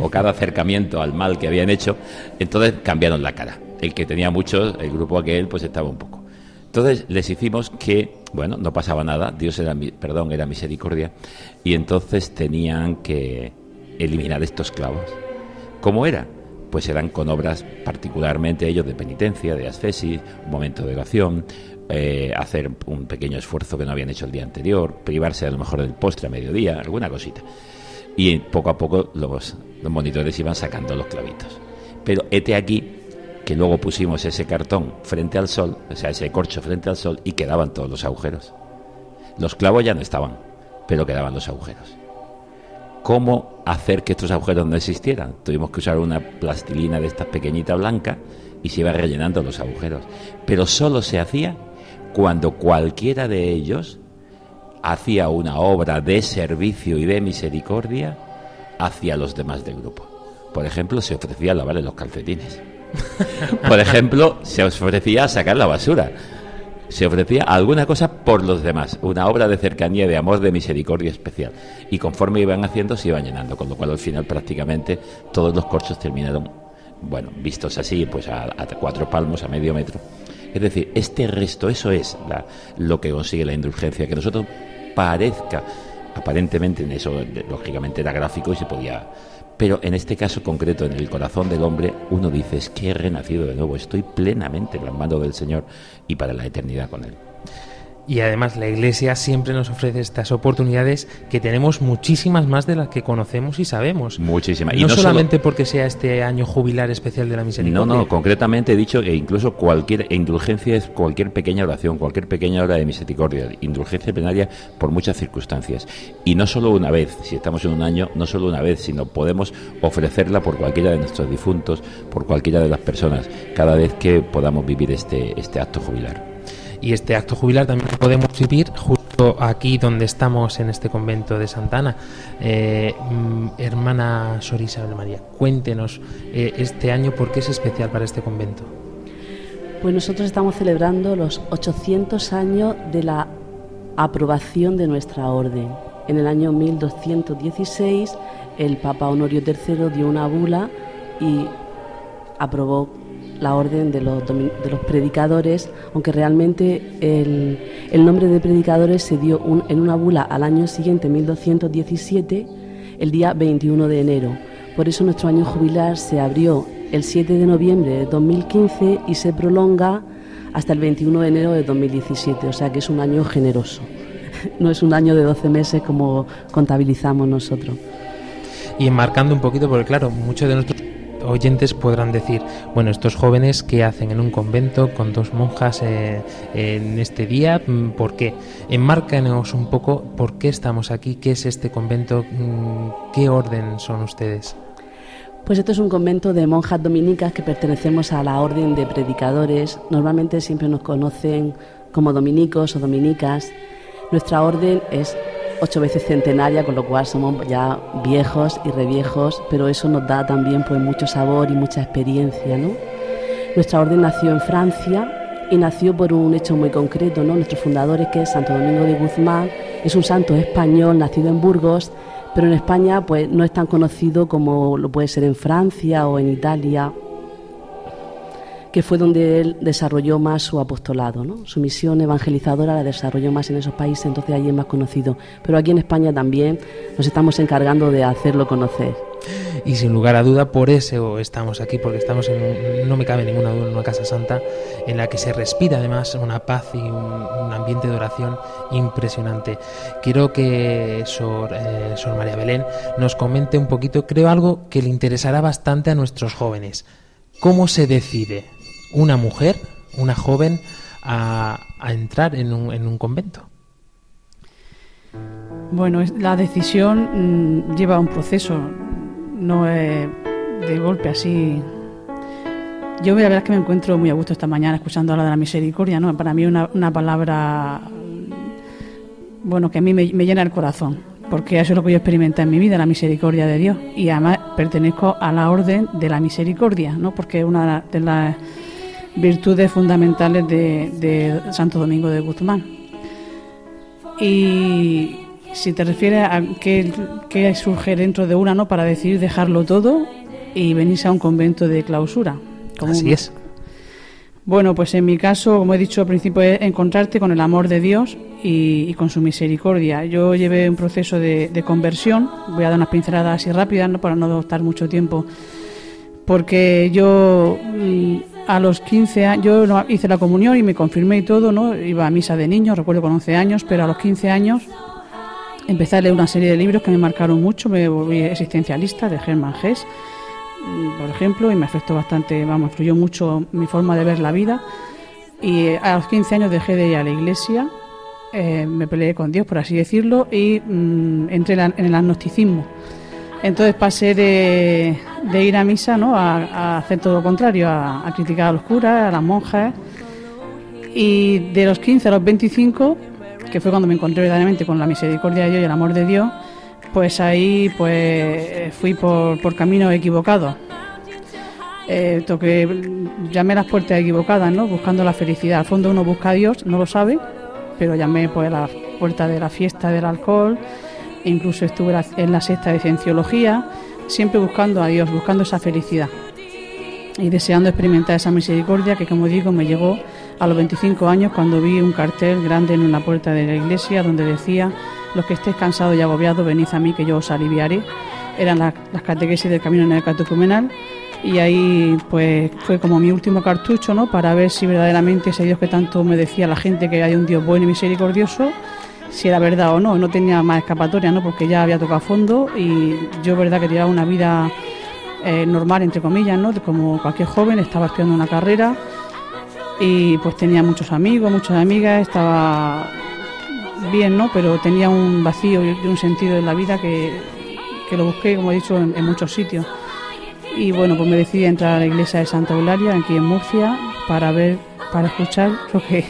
o cada acercamiento al mal que habían hecho, entonces cambiaron la cara. El que tenía muchos, el grupo aquel, pues estaba un poco. Entonces les hicimos que, bueno, no pasaba nada, Dios era, perdón, era misericordia, y entonces tenían que eliminar estos clavos. ¿Cómo era? Pues eran con obras particularmente ellos de penitencia, de ascesis, un momento de oración, eh, hacer un pequeño esfuerzo que no habían hecho el día anterior, privarse a lo mejor del postre a mediodía, alguna cosita. Y poco a poco los, monitores iban sacando los clavitos. Pero este aquí que luego pusimos ese cartón frente al sol, o sea, ese corcho frente al sol y quedaban todos los agujeros. Los clavos ya no estaban, pero quedaban los agujeros. cómo hacer que estos agujeros no existieran. Tuvimos que usar una plastilina de estas pequeñitas blanca y se iba rellenando los agujeros. Pero solo se hacía cuando cualquiera de ellos hacía una obra de servicio y de misericordia hacia los demás del grupo. Por ejemplo, se ofrecía a lavarle los calcetines. Por ejemplo, se ofrecía a sacar la basura. Se ofrecía alguna cosa por los demás, una obra de cercanía, de amor, de misericordia especial. Y conforme iban haciendo, se iban llenando, con lo cual al final prácticamente todos los corchos terminaron, bueno, vistos así, pues a, a cuatro palmos, a medio metro. Es decir, este resto, eso es la- lo que consigue la indulgencia, que nosotros parezca, aparentemente en eso, lógicamente era gráfico y se podía... Pero en este caso concreto, en el corazón del hombre, uno dice, es que he renacido de nuevo, estoy plenamente en las manos del Señor y para la eternidad con Él. Y además la Iglesia siempre nos ofrece estas oportunidades que tenemos muchísimas más de las que conocemos y sabemos. Muchísimas. Y no, no solo- solamente porque sea este año jubilar especial de la No, misericordia. no, concretamente he dicho que incluso cualquier indulgencia es cualquier pequeña oración, cualquier pequeña obra de misericordia, indulgencia plenaria por muchas circunstancias. Y no solo una vez, si estamos en un año, no solo una vez, sino podemos ofrecerla por cualquiera de nuestros difuntos, por cualquiera de las personas, cada vez que podamos vivir este, este acto jubilar. Y este acto jubilar también lo podemos vivir justo aquí donde estamos en este convento de Santa Ana. Eh, mm, hermana Sor Isabel María, cuéntenos eh, este año por qué es especial para este convento. Pues nosotros estamos celebrando los 800 años de la aprobación de nuestra orden. En el año 1216 el Papa Honorio III dio una bula y aprobó la orden de los, de los predicadores, aunque realmente el, el nombre de predicadores se dio un- en una bula al año siguiente, 1217, el día 21 de enero. Por eso nuestro año jubilar se abrió el 7 de noviembre de 2015 y se prolonga hasta el 21 de enero de 2017, o sea que es un año generoso. No es un año de 12 meses como contabilizamos nosotros. Y enmarcando un poquito, porque claro, muchos de nuestros oyentes podrán decir, bueno, estos jóvenes qué hacen en un convento con dos monjas eh, en este día, Mm, ¿por qué? Enmárcanos un poco por qué estamos aquí, qué es este convento, Mm, qué orden son ustedes. Pues esto es un convento de monjas dominicas que pertenecemos a la orden de predicadores. Normalmente siempre nos conocen como dominicos o dominicas. Nuestra orden es ocho veces centenaria, con lo cual somos ya viejos y reviejos, pero eso nos da también pues mucho sabor y mucha experiencia. Nuestra orden nació en Francia y nació por un hecho muy concreto, ¿no? Nuestro fundador es que es Santo Domingo de Guzmán, es un santo español nacido en Burgos, pero en España pues no es tan conocido como lo puede ser en Francia o en Italia, que fue donde él desarrolló más su apostolado, ¿no? Su misión evangelizadora la desarrolló más en esos países, entonces allí es más conocido. Pero aquí en España también nos estamos encargando de hacerlo conocer. Y sin lugar a duda, por eso estamos aquí, porque estamos en, no me cabe ninguna duda, en una casa santa en la que se respira además una paz y un, un ambiente de oración impresionante. Quiero que Sor, eh, Sor María Belén nos comente un poquito, creo algo que le interesará bastante a nuestros jóvenes. ¿Cómo se decide una mujer, una joven, a, entrar en un, en un convento? Bueno, la decisión mm, lleva un proceso, no es de golpe así. Yo la verdad es que me encuentro muy a gusto esta mañana escuchando hablar de la misericordia, ¿no? Para mí una, una palabra, mm, bueno, que a mí me, me llena el corazón, porque eso es lo que yo experimenté en mi vida, la misericordia de Dios. Y además pertenezco a la orden de la misericordia, ¿no? Porque es una de las virtudes fundamentales de, de Santo Domingo de Guzmán. Y si te refieres a qué, qué surge dentro de una, ¿no? Para decidir dejarlo todo y venirse a un convento de clausura. como Así un- es. Bueno, pues en mi caso, como he dicho al principio, es encontrarte con el amor de Dios y, y con su misericordia. Yo llevé un proceso de, de conversión, voy a dar unas pinceladas así rápidas, ¿no? para no estar mucho tiempo, porque yo mm, a los 15 años, yo hice la comunión y me confirmé y todo, ¿no? iba a misa de niños, recuerdo con 11 años, pero a los 15 años empecé a leer una serie de libros que me marcaron mucho, me volví existencialista de Germán Hess, mm, por ejemplo, y me afectó bastante, vamos, influyó mucho mi forma de ver la vida. Y eh, a los 15 años dejé de ir a la iglesia, eh, me peleé con Dios, por así decirlo, y mm, entré en el agnosticismo. Entonces pasé de, ir a misa ¿no? a, hacer todo lo contrario, a, criticar a los curas, a las monjas. Y de los 15 a los 25, que fue cuando me encontré verdaderamente con la misericordia de Dios y el amor de Dios, pues ahí pues fui por, por caminos equivocados. Eh, toqué, llamé las puertas equivocadas, ¿no? buscando la felicidad. Al fondo uno busca a Dios, no lo sabe, pero llamé pues, a la puerta de la fiesta del alcohol, incluso estuve en la sexta de cienciología, siempre buscando a Dios, buscando esa felicidad y deseando experimentar esa misericordia que, como digo, me llegó a los 25 años cuando vi un cartel grande en la puerta de la iglesia donde decía, los que estéis cansados y agobiados, venid a mí que yo os aliviaré. Eran las catequesis del camino en el catecumenal y ahí pues fue como mi último cartucho, ¿no? Para ver si verdaderamente ese Dios que tanto me decía la gente que hay un Dios bueno y misericordioso, si era verdad o no, no tenía más escapatoria, ¿no? Porque ya había tocado fondo y yo, verdad, que llevaba una vida eh, normal, entre comillas, ¿no? Como cualquier joven, estaba estudiando una carrera y pues tenía muchos amigos, muchas amigas, estaba bien, ¿no? Pero tenía un vacío y un sentido en la vida que, que lo busqué, como he dicho, en, muchos sitios. Y bueno, pues me decidí entrar a la iglesia de Santa Eulalia, aquí en Murcia, para ver, para escuchar lo que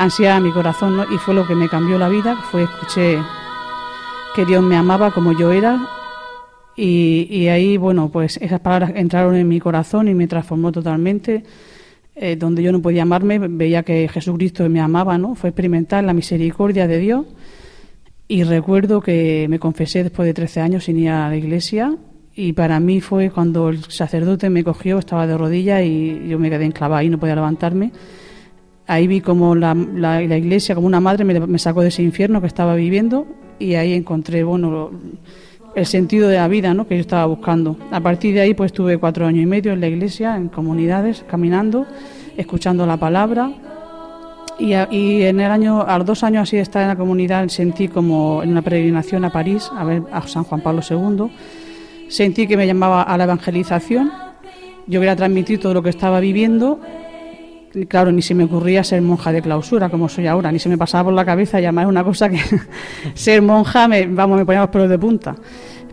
ansiaba mi corazón. Y fue lo que me cambió la vida, fue escuché que Dios me amaba como yo era. Y, y ahí, bueno, pues esas palabras entraron en mi corazón y me transformó totalmente. Eh, donde yo no podía amarme, veía que Jesucristo me amaba, ¿no? Fue experimentar la misericordia de Dios. Y recuerdo que me confesé después de 13 años sin ir a la iglesia. Y para mí fue cuando el sacerdote me cogió, estaba de rodillas y yo me quedé enclavada y no podía levantarme ahí vi como la, la, iglesia, como una madre, me, sacó de ese infierno que estaba viviendo y ahí encontré, bueno, el sentido de la vida ¿no? que yo estaba buscando. A partir de ahí, pues estuve cuatro años y medio en la iglesia, en comunidades, caminando, escuchando la palabra. Y, y en el año, a los dos años así de estar en la comunidad, sentí como en una peregrinación a París, a ver a San Juan Pablo II, sentí que me llamaba a la evangelización. Yo quería transmitir todo lo que estaba viviendo claro, ni se me ocurría ser monja de clausura como soy ahora, ni se me pasaba por la cabeza llamar una cosa que ser monja, me, vamos, me ponía los pelos de punta.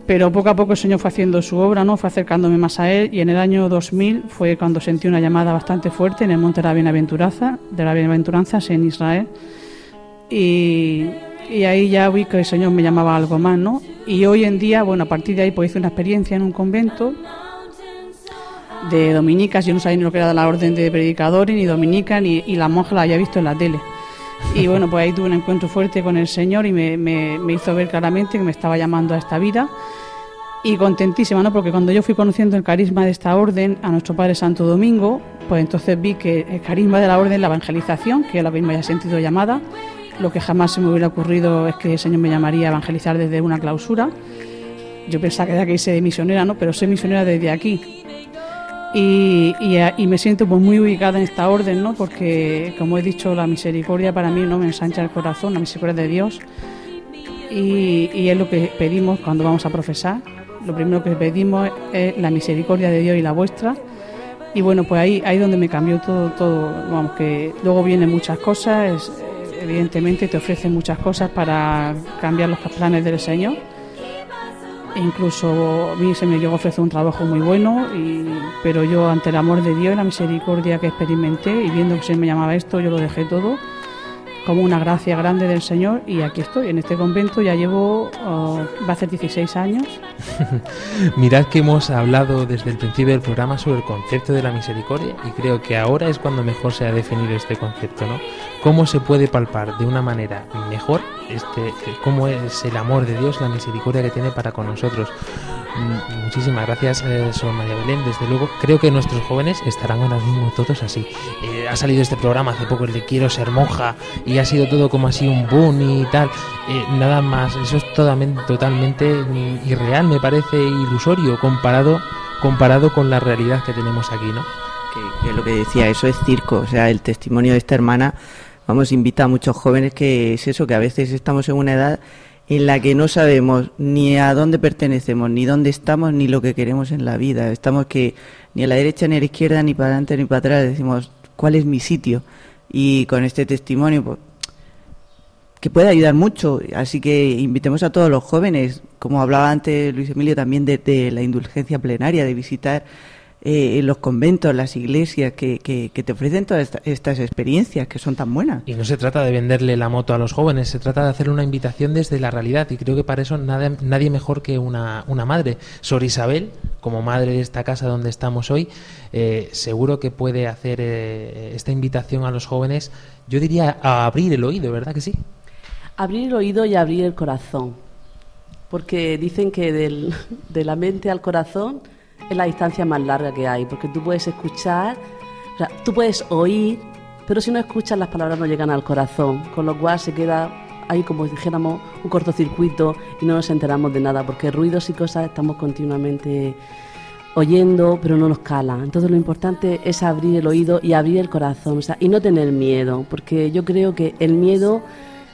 Pero poco a poco el Señor fue haciendo su obra, ¿no? Fue acercándome más a Él y en el año 2000 fue cuando sentí una llamada bastante fuerte en el Monte de la Bienaventuranza, de la Bienaventuranza en Israel. Y, y ahí ya vi que el Señor me llamaba algo más, ¿no? Y hoy en día, bueno, a partir de ahí pues hice una experiencia en un convento de dominicas, yo no sabía ni lo que era la orden de predicadores, ni dominica, ni, y la monja la había visto en la tele. Y bueno, pues ahí tuve un encuentro fuerte con el Señor y me, hizo ver claramente que me estaba llamando a esta vida. Y contentísima, ¿no? Porque cuando yo fui conociendo el carisma de esta orden a nuestro Padre Santo Domingo, pues entonces vi que el carisma de la orden, la evangelización, que es lo que me había sentido llamada, lo que jamás se me hubiera ocurrido es que el Señor me llamaría a evangelizar desde una clausura. Yo pensaba que era que hice de misionera, ¿no? Pero soy misionera desde aquí y, y, me siento pues muy ubicada en esta orden, ¿no? Porque, como he dicho, la misericordia para mí no me ensancha el corazón, la misericordia de Dios. Y, y, es lo que pedimos cuando vamos a profesar. Lo primero que pedimos es la misericordia de Dios y la vuestra. Y bueno, pues ahí ahí donde me cambió todo, todo. Vamos, que luego vienen muchas cosas, evidentemente te ofrecen muchas cosas para cambiar los planes del Señor incluso a mí se me llegó a ofrecer un trabajo muy bueno, y, pero yo ante el amor de Dios y la misericordia que experimenté y viendo que se me llamaba esto, yo lo dejé todo como una gracia grande del Señor y aquí estoy, en este convento ya llevo, oh, va a ser 16 años. Mirad que hemos hablado desde el principio del programa sobre el concepto de la misericordia y creo que ahora es cuando mejor se ha definido este concepto, ¿no? ¿Cómo se puede palpar de una manera mejor este, cómo es el amor de Dios, la misericordia que tiene para con nosotros? Mm, muchísimas gracias, eh, María Belén. Desde luego, creo que nuestros jóvenes estarán ahora mismo todos así. Eh, ha salido este programa hace poco, el de Quiero ser monja, y ha sido todo como así un boom y tal. Eh, nada más, eso es totalmente, totalmente irreal, me parece ilusorio comparado, comparado con la realidad que tenemos aquí, ¿no? Que, lo que decía, eso es circo. O sea, el testimonio de esta hermana, vamos, invita a muchos jóvenes que es eso, que a veces estamos en una edad en la que no sabemos ni a dónde pertenecemos, ni dónde estamos, ni lo que queremos en la vida. Estamos que ni a la derecha ni a la izquierda, ni para adelante ni para atrás, decimos, ¿cuál es mi sitio? Y con este testimonio, pues, que puede ayudar mucho. Así que invitemos a todos los jóvenes, como hablaba antes Luis Emilio también de, de la indulgencia plenaria, de visitar eh, los conventos, las iglesias que, que, que te ofrecen todas esta- estas experiencias que son tan buenas. Y no se trata de venderle la moto a los jóvenes, se trata de hacer una invitación desde la realidad. Y creo que para eso nada- nadie mejor que una, una madre. Sor Isabel, como madre de esta casa donde estamos hoy, eh, seguro que puede hacer eh, esta invitación a los jóvenes, yo diría a abrir el oído, ¿verdad que sí? Abrir el oído y abrir el corazón. Porque dicen que del- de la mente al corazón es la distancia más larga que hay. Porque tú puedes escuchar, o sea, tú puedes oír, pero si no escuchas las palabras no llegan al corazón. Con lo cual se queda ahí como dijéramos un cortocircuito y no nos enteramos de nada. Porque ruidos y cosas estamos continuamente oyendo, pero no nos cala. Entonces lo importante es abrir el oído y abrir el corazón, o sea, y no tener miedo, porque yo creo que el miedo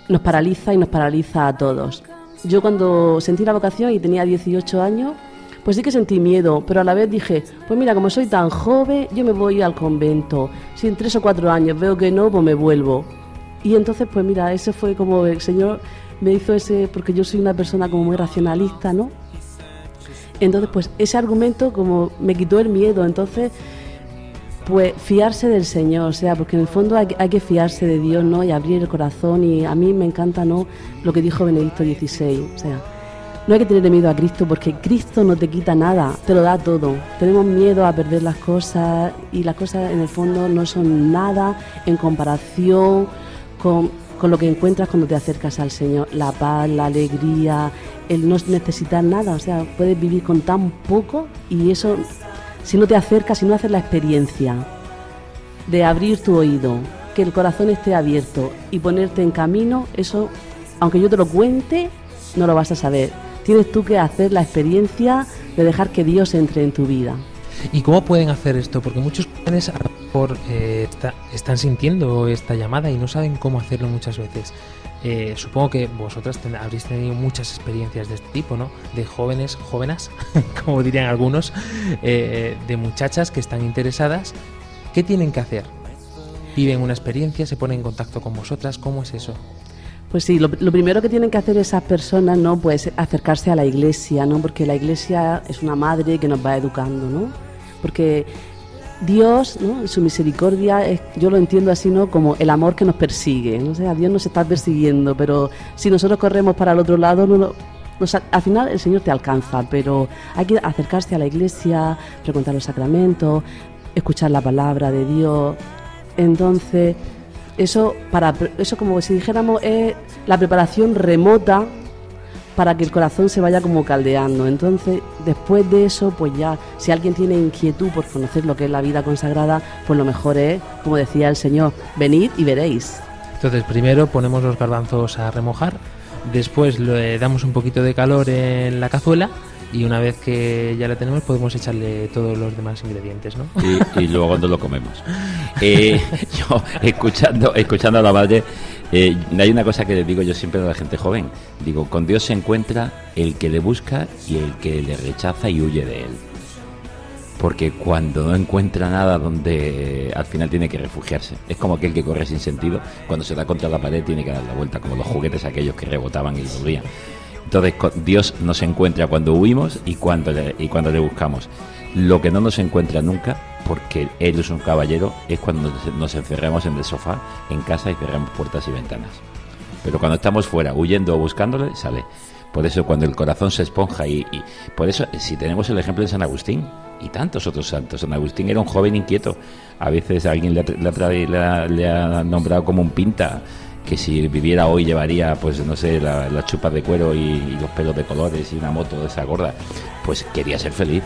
nos paraliza y nos paraliza a todos. Yo cuando sentí la vocación y tenía 18 años, pues sí que sentí miedo, pero a la vez dije, pues mira, como soy tan joven, yo me voy al convento. Si en tres o cuatro años veo que no, pues me vuelvo. Y entonces, pues mira, ese fue como el Señor me hizo ese, porque yo soy una persona como muy racionalista, ¿no? Entonces, pues ese argumento como me quitó el miedo. Entonces, pues fiarse del Señor, o sea, porque en el fondo hay, hay que fiarse de Dios, ¿no? Y abrir el corazón. Y a mí me encanta, ¿no? Lo que dijo Benedicto XVI, o sea, no hay que tener miedo a Cristo porque Cristo no te quita nada, te lo da todo. Tenemos miedo a perder las cosas y las cosas en el fondo no son nada en comparación con, con lo que encuentras cuando te acercas al Señor. La paz, la alegría, el no necesitar nada. O sea, puedes vivir con tan poco y eso, si no te acercas, si no haces la experiencia de abrir tu oído, que el corazón esté abierto y ponerte en camino, eso, aunque yo te lo cuente, no lo vas a saber. Tienes tú que hacer la experiencia de dejar que Dios entre en tu vida. ¿Y cómo pueden hacer esto? Porque muchos jóvenes a lo mejor, eh, está- están sintiendo esta llamada y no saben cómo hacerlo muchas veces. Eh, supongo que vosotras ten- habréis tenido muchas experiencias de este tipo, ¿no? De jóvenes, jóvenes, como dirían algunos, eh, de muchachas que están interesadas. ¿Qué tienen que hacer? ¿Viven una experiencia? ¿Se ponen en contacto con vosotras? ¿Cómo es eso? Pues sí, lo, primero que tienen que hacer esas personas, ¿no? Pues acercarse a la iglesia, ¿no? Porque la iglesia es una madre que nos va educando, ¿no? Porque Dios, ¿no? Su misericordia, es- yo lo entiendo así, ¿no? Como el amor que nos persigue, ¿no? O sea, Dios nos está persiguiendo, pero si nosotros corremos para el otro lado, no lo- al final el Señor te alcanza, pero hay que acercarse a la iglesia, frecuentar los sacramentos, escuchar la palabra de Dios. Entonces, eso para eso como si dijéramos es la preparación remota para que el corazón se vaya como caldeando. Entonces, después de eso, pues ya, si alguien tiene inquietud por conocer lo que es la vida consagrada, pues lo mejor es, como decía el Señor, venid y veréis. Entonces, primero ponemos los garbanzos a remojar, después le damos un poquito de calor en la cazuela y una vez que ya la tenemos podemos echarle todos los demás ingredientes, ¿no? y, luego no lo comemos. Eh, yo, escuchando, escuchando a la madre, eh, hay una cosa que le digo yo siempre a la gente joven. Digo, con Dios se encuentra el que le busca y el que le rechaza y huye de él. Porque cuando no encuentra nada donde al final tiene que refugiarse. Es como aquel que corre sin sentido. Cuando se da contra la pared tiene que dar la vuelta, como los juguetes aquellos que rebotaban y volvían. Entonces Dios nos encuentra cuando huimos y cuando le, y cuando le buscamos. Lo que no nos encuentra nunca, porque Él es un caballero, es cuando nos, encerramos en el sofá, en casa y cerramos puertas y ventanas. Pero cuando estamos fuera, huyendo o buscándole, sale. Por eso cuando el corazón se esponja y, y por eso eh, si tenemos el ejemplo de San Agustín y tantos otros santos, San Agustín era un joven inquieto. A veces alguien le le ha nombrado como un pinta que si viviera hoy llevaría, pues no sé, la- las chupas de cuero y, los pelos de colores y una moto de esa gorda. Pues quería ser feliz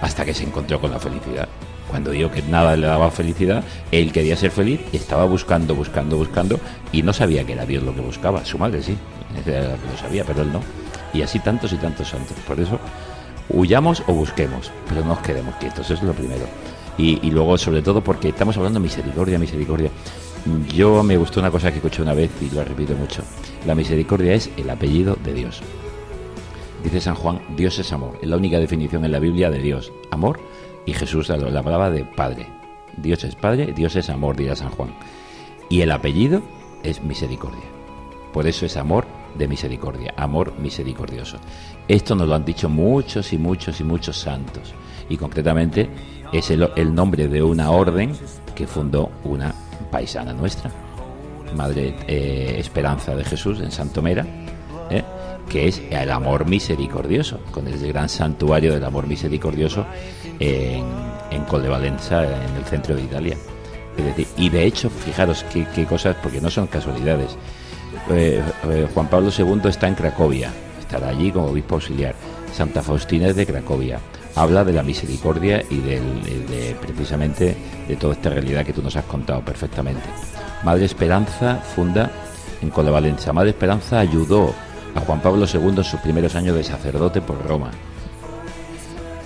hasta que se encontró con la felicidad. Cuando digo que nada le daba felicidad, él quería ser feliz y estaba buscando, buscando, buscando y no sabía que era Dios lo que buscaba. Su madre sí, la lo sabía, pero él no. Y así tantos y tantos santos. Por eso, huyamos o busquemos, pero no nos quedemos quietos, eso es lo primero. Y, y luego, sobre todo, porque estamos hablando de misericordia, misericordia. Yo me gustó una cosa que escuché una vez y lo repito mucho. La misericordia es el apellido de Dios. Dice San Juan, Dios es amor. Es la única definición en la Biblia de Dios. Amor y Jesús la, la palabra de Padre. Dios es Padre, Dios es amor, dirá San Juan. Y el apellido es misericordia. Por eso es amor de misericordia, amor misericordioso. Esto nos lo han dicho muchos y muchos y muchos santos. Y concretamente es el, el nombre de una orden que fundó una paisana nuestra, Madre eh, Esperanza de Jesús en Santomera, ¿eh? que es el amor misericordioso, con el gran santuario del amor misericordioso en, en Coldevalenza, en el centro de Italia. Y de hecho, fijaros qué, qué cosas, porque no son casualidades. Eh, eh, Juan Pablo II está en Cracovia, estará allí como obispo auxiliar. Santa Faustina es de Cracovia. Habla de la misericordia y de, precisamente de toda esta realidad que tú nos has contado perfectamente. Madre Esperanza funda en Coldevalenza. Madre Esperanza ayudó a Juan Pablo II en sus primeros años de sacerdote por Roma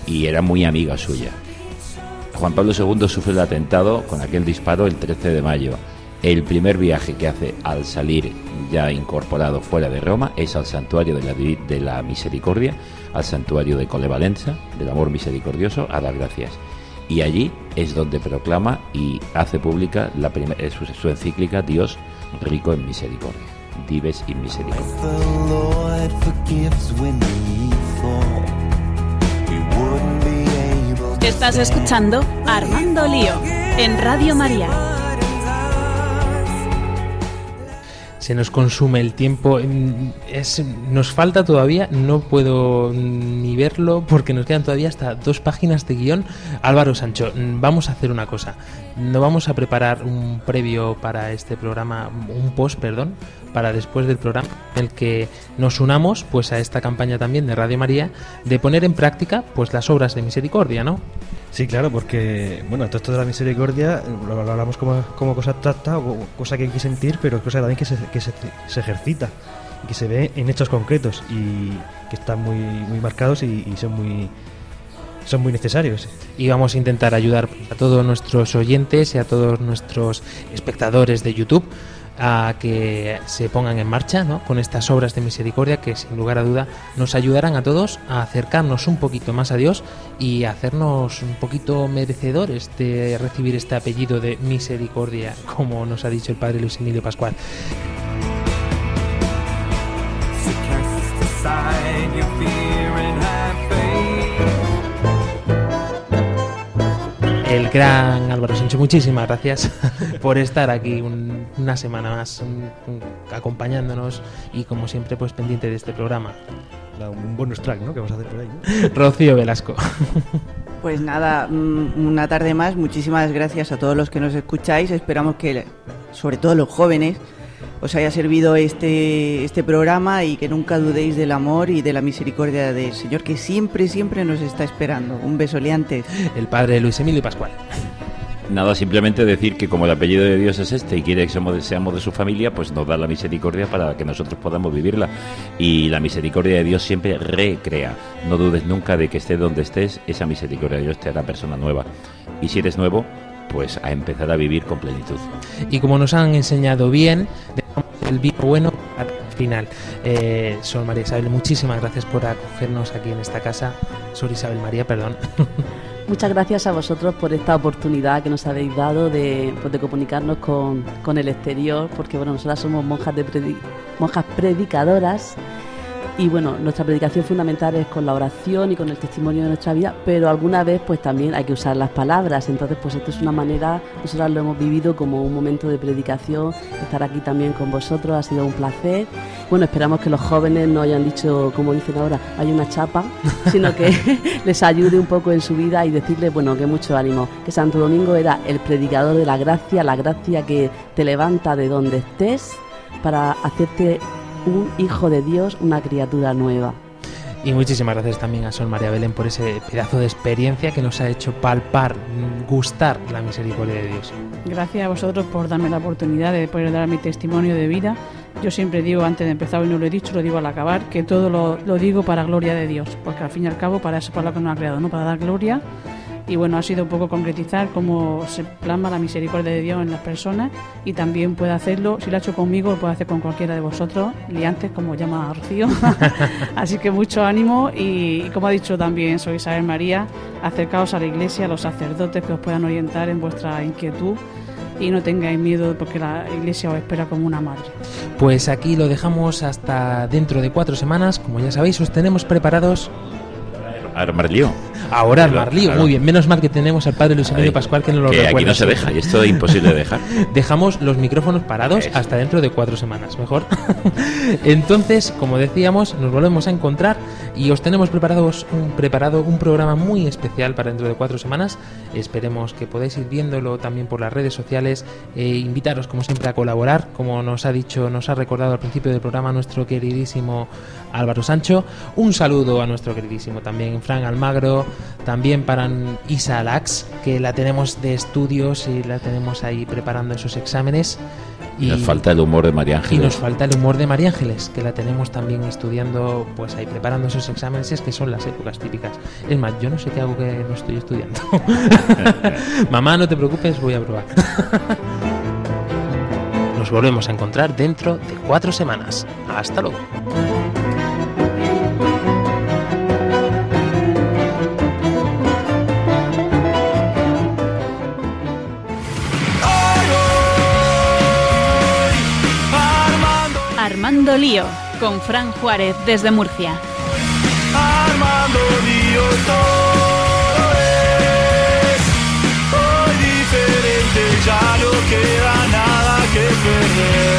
y era muy amiga suya. Juan Pablo II sufre el atentado con aquel disparo el 13 de mayo. El primer viaje que hace al salir ya incorporado fuera de Roma es al santuario de la, de la misericordia, al santuario de Colevalenza, del amor misericordioso, a dar gracias. Y allí es donde proclama y hace pública la su, su encíclica Dios rico en misericordia, Dives in Misericordia. Estás escuchando Armando Lío en Radio María. Se nos consume el tiempo. Es, nos falta todavía, no puedo ni verlo porque nos quedan todavía hasta dos páginas de guion. Álvaro Sancho, vamos a hacer una cosa. No vamos a preparar un previo para este programa, un post, perdón, para después del programa, en el que nos unamos pues a esta campaña también de Radio María de poner en práctica pues las obras de misericordia, ¿no? Sí, claro, porque, bueno, todo esto de la misericordia lo, lo hablamos como, como cosa abstracta o cosa que hay que sentir, pero cosa también que se, que se, se ejercita y que se ve en hechos concretos y que están muy, muy marcados y, y son muy son muy necesarios. Y vamos a intentar ayudar a todos nuestros oyentes y a todos nuestros espectadores de YouTube a que se pongan en marcha ¿no? con estas obras de misericordia que sin lugar a duda nos ayudarán a todos a acercarnos un poquito más a Dios y a hacernos un poquito merecedores de recibir este apellido de misericordia, como nos ha dicho el padre Luis Emilio Pascual. El gran Álvaro Sancho, muchísimas gracias por estar aquí un, una semana más un, un, acompañándonos y como siempre pues pendiente de este programa. Un bonus track, ¿no? Que vamos a hacer por ahí. ¿no? Rocío Velasco. Pues nada, una tarde más. Muchísimas gracias a todos los que nos escucháis. Esperamos que, sobre todo los jóvenes, os haya servido este, este programa y que nunca dudéis del amor y de la misericordia del Señor que siempre, siempre nos está esperando. Un beso leante. El padre Luis Emilio Pascual. Nada, simplemente decir que como el apellido de Dios es este y quiere que somos, seamos de su familia, pues nos da la misericordia para que nosotros podamos vivirla. Y la misericordia de Dios siempre recrea. No dudes nunca de que estés donde estés, esa misericordia de Dios te hará persona nueva. Y si eres nuevo, pues a empezar a vivir con plenitud. Y como nos han enseñado bien, el vino bueno al final. Eh, María Isabel, muchísimas gracias por acogernos aquí en esta casa. Sor Isabel María, perdón. Muchas gracias a vosotros por esta oportunidad que nos habéis dado de, pues, de comunicarnos con, con, el exterior, porque bueno, nosotras somos monjas, de predi monjas predicadoras y bueno, nuestra predicación fundamental es con la oración y con el testimonio de nuestra vida, pero alguna vez pues también hay que usar las palabras, entonces pues esto es una manera, nosotros lo hemos vivido como un momento de predicación, estar aquí también con vosotros ha sido un placer. Bueno, esperamos que los jóvenes no hayan dicho, como dicen ahora, hay una chapa, sino que les ayude un poco en su vida y decirles, bueno, que mucho ánimo, que Santo Domingo era el predicador de la gracia, la gracia que te levanta de donde estés para hacerte un hijo de Dios, una criatura nueva. Y muchísimas gracias también a Sol María Belén por ese pedazo de experiencia que nos ha hecho palpar, gustar la misericordia de Dios. Gracias a vosotros por darme la oportunidad de poder dar mi testimonio de vida. Yo siempre digo, antes de empezar, hoy no lo he dicho, lo digo al acabar, que todo lo, lo digo para gloria de Dios, porque al fin y al cabo para eso para lo que nos ha creado, ¿no? Para dar gloria y bueno, ha sido un poco concretizar cómo se plasma la misericordia de Dios en las personas y también puede hacerlo, si lo ha hecho conmigo, lo puede hacer con cualquiera de vosotros, liantes, como llama Rocío. Así que mucho ánimo y, y, como ha dicho también, soy Isabel María, acercaos a la iglesia, a los sacerdotes que os puedan orientar en vuestra inquietud y no tengáis miedo porque la iglesia os espera como una madre. Pues aquí lo dejamos hasta dentro de cuatro semanas. Como ya sabéis, os tenemos preparados Armar lío. Ahora claro. Muy bien, menos mal que tenemos al padre Luis Emilio Pascual que nos lo que recuerda. aquí no se siempre. deja y esto es imposible de dejar. Dejamos los micrófonos parados hasta dentro de cuatro semanas, mejor. Entonces, como decíamos, nos volvemos a encontrar y os tenemos preparados un, preparado un programa muy especial para dentro de cuatro semanas. Esperemos que podáis ir viéndolo también por las redes sociales. e invitaros, como siempre, a colaborar, como nos ha dicho, nos ha recordado al principio del programa nuestro queridísimo Álvaro Sancho. Un saludo a nuestro queridísimo también Fran Almagro, también para Isa Lax, que la tenemos de estudios y la tenemos ahí preparando esos exámenes. Y, Nos falta el humor de María y Ángeles. nos falta el humor de María Ángeles, que la tenemos también estudiando, pues ahí preparando esos exámenes, es que son las épocas típicas. Es más, yo no sé qué hago que no estoy estudiando. Mamá, no te preocupes, voy a probar. Nos volvemos a encontrar dentro de cuatro semanas. Hasta luego. Armando Lío, con Fran Juárez desde Murcia. Armando Lío, todo es hoy diferente, ya no queda nada que perder.